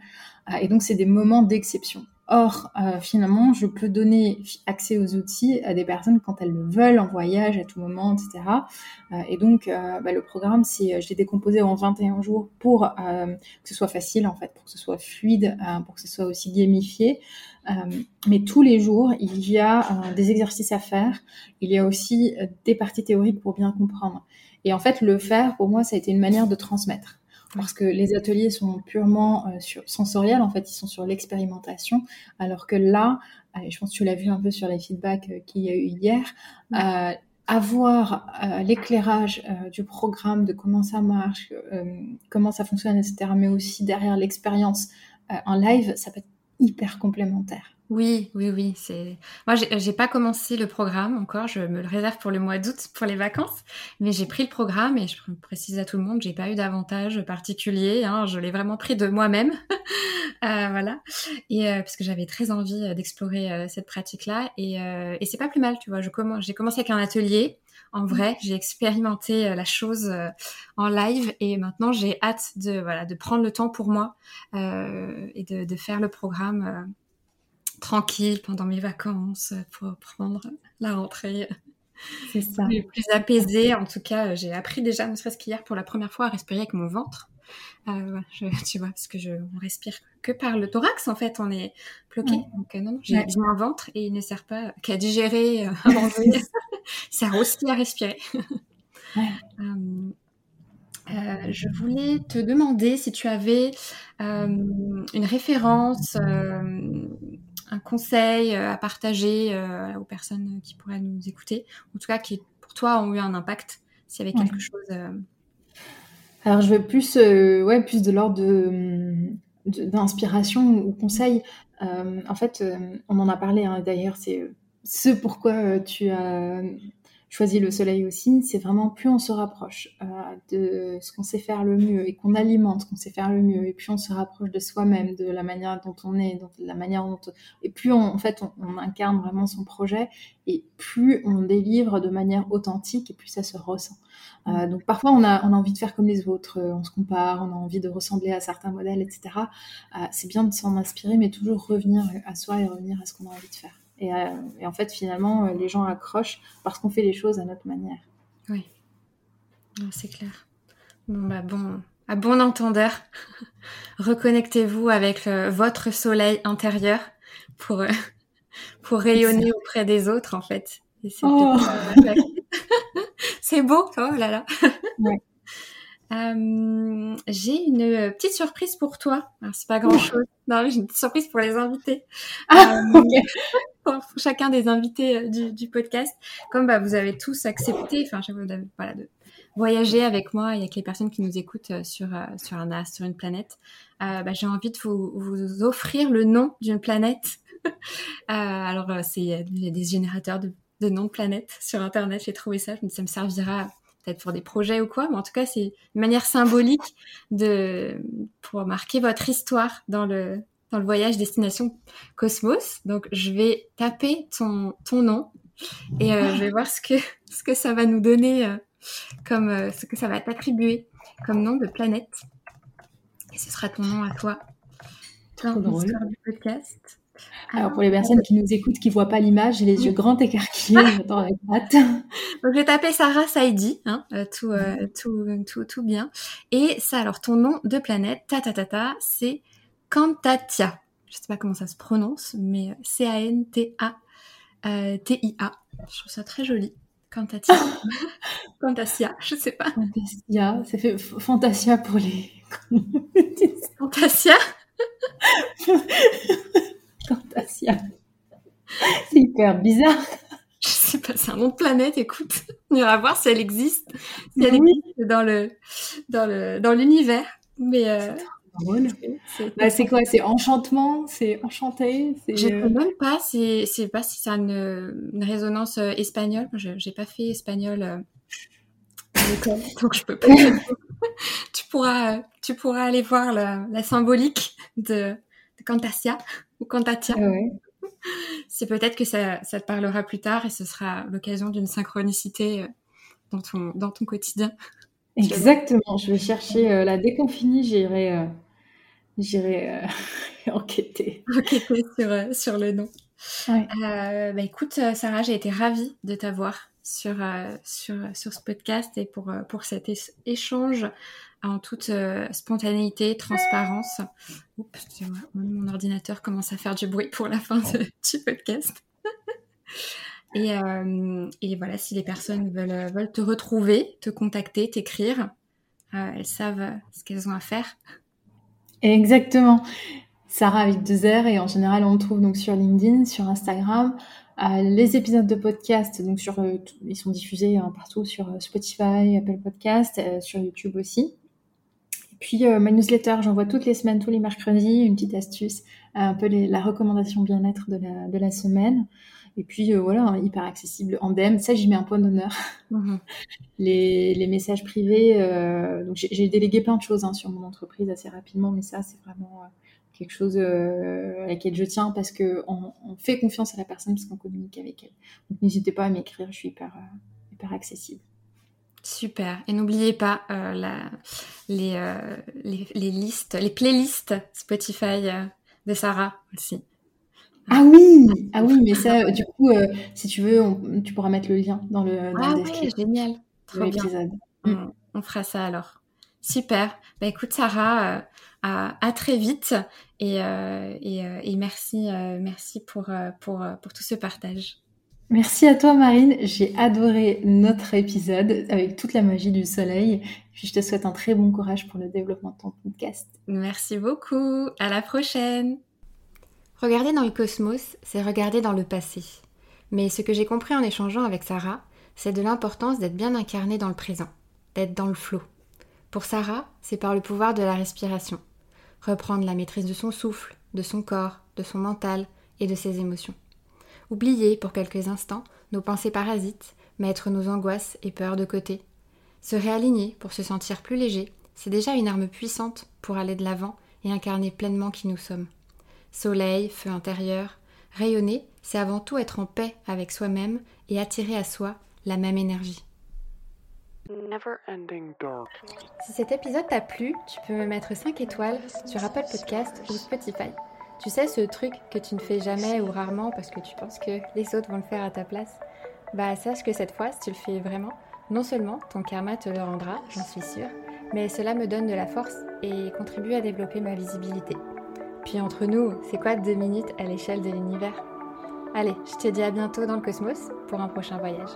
Speaker 2: et donc c'est des moments d'exception. Or, euh, finalement, je peux donner accès aux outils à des personnes quand elles le veulent, en voyage, à tout moment, etc. Euh, et donc, euh, bah, le programme, c'est, je l'ai décomposé en 21 jours pour que ce soit facile, en fait, pour que ce soit fluide, pour que ce soit aussi gamifié. mais tous les jours, il y a des exercices à faire. Il y a aussi des parties théoriques pour bien comprendre. Et en fait, le faire, pour moi, ça a été une manière de transmettre parce que les ateliers sont purement euh, sur, sensoriels, en fait, ils sont sur l'expérimentation, alors que là, euh, je pense que tu l'as vu un peu sur les feedbacks euh, qu'il y a eu hier, euh, avoir l'éclairage du programme, de comment ça marche, comment ça fonctionne, etc., mais aussi derrière l'expérience en live, ça peut être hyper complémentaire.
Speaker 1: Oui, oui, oui. C'est moi, j'ai pas commencé le programme encore. Je me le réserve pour le mois d'août pour les vacances, mais j'ai pris le programme et je précise à tout le monde, j'ai pas eu d'avantage particulier. Hein, je l'ai vraiment pris de moi-même, euh, voilà. Et euh, parce que j'avais très envie euh, d'explorer cette pratique-là et, et c'est pas plus mal, tu vois. Je commence, j'ai commencé avec un atelier. En vrai, j'ai expérimenté la chose en live et maintenant j'ai hâte de voilà de prendre le temps pour moi et de, de faire le programme tranquille pendant mes vacances pour prendre la rentrée. C'est ça. Plus, plus apaisée. En tout cas, j'ai appris déjà, ne serait-ce qu'hier, pour la première fois, à respirer avec mon ventre. Euh, tu vois, parce que je on respire que par le thorax, en fait, on est bloqué. Donc, euh, non, j'ai un ventre et il ne sert pas qu'à digérer, euh, à manger. il sert aussi à respirer. Euh, euh, je voulais te demander si tu avais une référence, un conseil euh, à partager euh, aux personnes qui pourraient nous écouter, en tout cas qui pour toi ont eu un impact, s'il y avait quelque chose. Euh,
Speaker 2: Alors je veux plus, ouais, plus de l'ordre d'inspiration ou conseil. en fait, on en a parlé hein, d'ailleurs, c'est ce pourquoi tu as choisi le soleil aussi, c'est vraiment plus on se rapproche euh, de ce qu'on sait faire le mieux et qu'on alimente ce qu'on sait faire le mieux, et plus on se rapproche de soi-même, de la manière dont on est, de la manière dont et plus on, en fait on, incarne vraiment son projet, et plus on délivre de manière authentique, et plus ça se ressent. Euh, donc parfois on a, envie de faire comme les autres, on se compare, on a envie de ressembler à certains modèles, etc. Euh, c'est bien de s'en inspirer, mais toujours revenir à soi et revenir à ce qu'on a envie de faire. Euh, et, en fait, finalement, euh, les gens accrochent parce qu'on fait les choses à notre manière.
Speaker 1: Oui, c'est clair. Bon, bah bon, à bon entendeur, reconnectez-vous avec votre soleil intérieur pour, euh, pour rayonner auprès des autres, en fait.
Speaker 2: Oh.
Speaker 1: c'est beau, oh là là. Euh, j'ai une petite surprise pour toi. C'est pas grand chose. Non, j'ai une petite surprise pour les invités.
Speaker 2: Ah, euh,
Speaker 1: pour, chacun des invités euh, du, podcast. Comme bah, vous avez tous accepté, enfin, voilà, de voyager avec moi et avec les personnes qui nous écoutent euh, sur sur un as, sur une planète. bah, j'ai envie de vous, offrir le nom d'une planète. alors, c'est des générateurs de, noms de planètes sur Internet. J'ai trouvé ça. Ça me servira peut-être pour des projets ou quoi, mais en tout cas, c'est une manière symbolique de pour marquer votre histoire dans le dans le voyage destination Cosmos. Donc, je vais taper ton ton nom et euh, je vais voir ce que ce que ça va nous donner euh, comme euh, ce que ça va t'attribuer comme nom de planète. Et ce sera ton nom à toi.
Speaker 2: Drôle. du podcast. Alors, pour les personnes qui nous écoutent, qui voient pas l'image, j'ai les yeux grands écarquillés, j'attends avec hâte.
Speaker 1: Donc, je vais taper Sarah Saidi, hein, tout, tout, tout, tout bien. Et ça, alors, ton nom de planète, ta ta ta ta, c'est Cantatia. Je sais pas comment ça se prononce, mais C-A-N-T-A-T-I-A. Euh, je trouve ça très joli. Cantatia. Fantasia, je sais pas.
Speaker 2: Fantasia, ça fait Fantasia pour les...
Speaker 1: Fantasia
Speaker 2: Fantasia. C'est hyper bizarre.
Speaker 1: Je sais pas, c'est un nom de planète, écoute. On ira voir si elle existe. Si elle existe dans le, dans le, dans l'univers. Mais, euh,
Speaker 2: bah, c'est quoi? C'est enchantement? C'est enchanté?
Speaker 1: Je ne sais même pas si c'est pas si ça a une, résonance euh, espagnole. Je j'ai pas fait espagnol euh, donc je peux pas. tu pourras tu pourras aller voir la, la symbolique de, de Cantasia ou Cantatia. C'est peut-être que ça, ça, te parlera plus tard et ce sera l'occasion d'une synchronicité euh, dans ton, dans ton quotidien.
Speaker 2: Exactement. Je vais chercher euh, la qu'on finit, j'irai j'irai enquêter.
Speaker 1: Enquêter sur, sur le nom. bah écoute, Sarah, j'ai été ravie de t'avoir sur, sur, sur ce podcast et pour, pour cet échange en toute spontanéité, transparence. Oups, mon ordinateur commence à faire du bruit pour la fin du podcast. et, euh, et, voilà, si les personnes veulent, veulent te retrouver, te contacter, t'écrire, euh, elles savent ce qu'elles ont à faire.
Speaker 2: Exactement. Sarah avec deux et en général on me trouve donc sur LinkedIn, sur Instagram. Euh, les épisodes de podcast, donc sur, ils sont diffusés hein, partout sur Spotify, Apple Podcast, sur YouTube aussi. Puis euh, ma newsletter, j'envoie toutes les semaines, tous les mercredis, une petite astuce, un peu la recommandation bien-être de la, de la semaine. Et puis euh, voilà, hein, hyper accessible en DM. Ça, j'y mets un point d'honneur. Mhm. Les, les, messages privés, euh, donc j'ai délégué plein de choses hein, sur mon entreprise assez rapidement, mais ça, c'est vraiment quelque chose à laquelle je tiens parce que on, fait confiance à la personne parce qu'on communique avec elle. Donc n'hésitez pas à m'écrire, je suis hyper, hyper accessible.
Speaker 1: Super. Et n'oubliez pas euh, la, les, euh, les, les, listes, les playlists Spotify euh, de Sarah aussi.
Speaker 2: Ah oui, ah oui, mais ça, du coup, si tu veux, tu pourras mettre le lien dans le, dans
Speaker 1: ah ouais, génial, trop bien. On, on, fera ça alors. Super. Bah écoute Sarah, à, à, très vite et, et, et merci, merci pour, pour, pour tout ce partage.
Speaker 2: Merci à toi Marine, j'ai adoré notre épisode avec toute la magie du soleil. Puis je te souhaite un très bon courage pour le développement de ton podcast.
Speaker 1: Merci beaucoup, à la prochaine. Regarder dans le cosmos, c'est regarder dans le passé. Mais ce que j'ai compris en échangeant avec Sarah, c'est de l'importance d'être bien incarné dans le présent, d'être dans le flot. Pour Sarah, c'est par le pouvoir de la respiration. Reprendre la maîtrise de son souffle, de son corps, de son mental et de ses émotions. Oublier pour quelques instants nos pensées parasites, mettre nos angoisses et peurs de côté. Se réaligner pour se sentir plus léger, c'est déjà une arme puissante pour aller de l'avant et incarner pleinement qui nous sommes. Soleil, feu intérieur, rayonner, c'est avant tout être en paix avec soi-même et attirer à soi la même énergie. Si cet épisode t'a plu, tu peux me mettre 5 étoiles sur Apple Podcast ou Spotify. Tu sais, ce truc que tu ne fais jamais ou rarement parce que tu penses que les autres vont le faire à ta place, bah sache que cette fois, si tu le fais vraiment, non seulement ton karma te le rendra, j'en suis sûre, mais cela me donne de la force et contribue à développer ma visibilité. Puis entre nous, c'est quoi deux minutes à l'échelle de l'univers? Allez, je te dis à bientôt dans le cosmos pour un prochain voyage.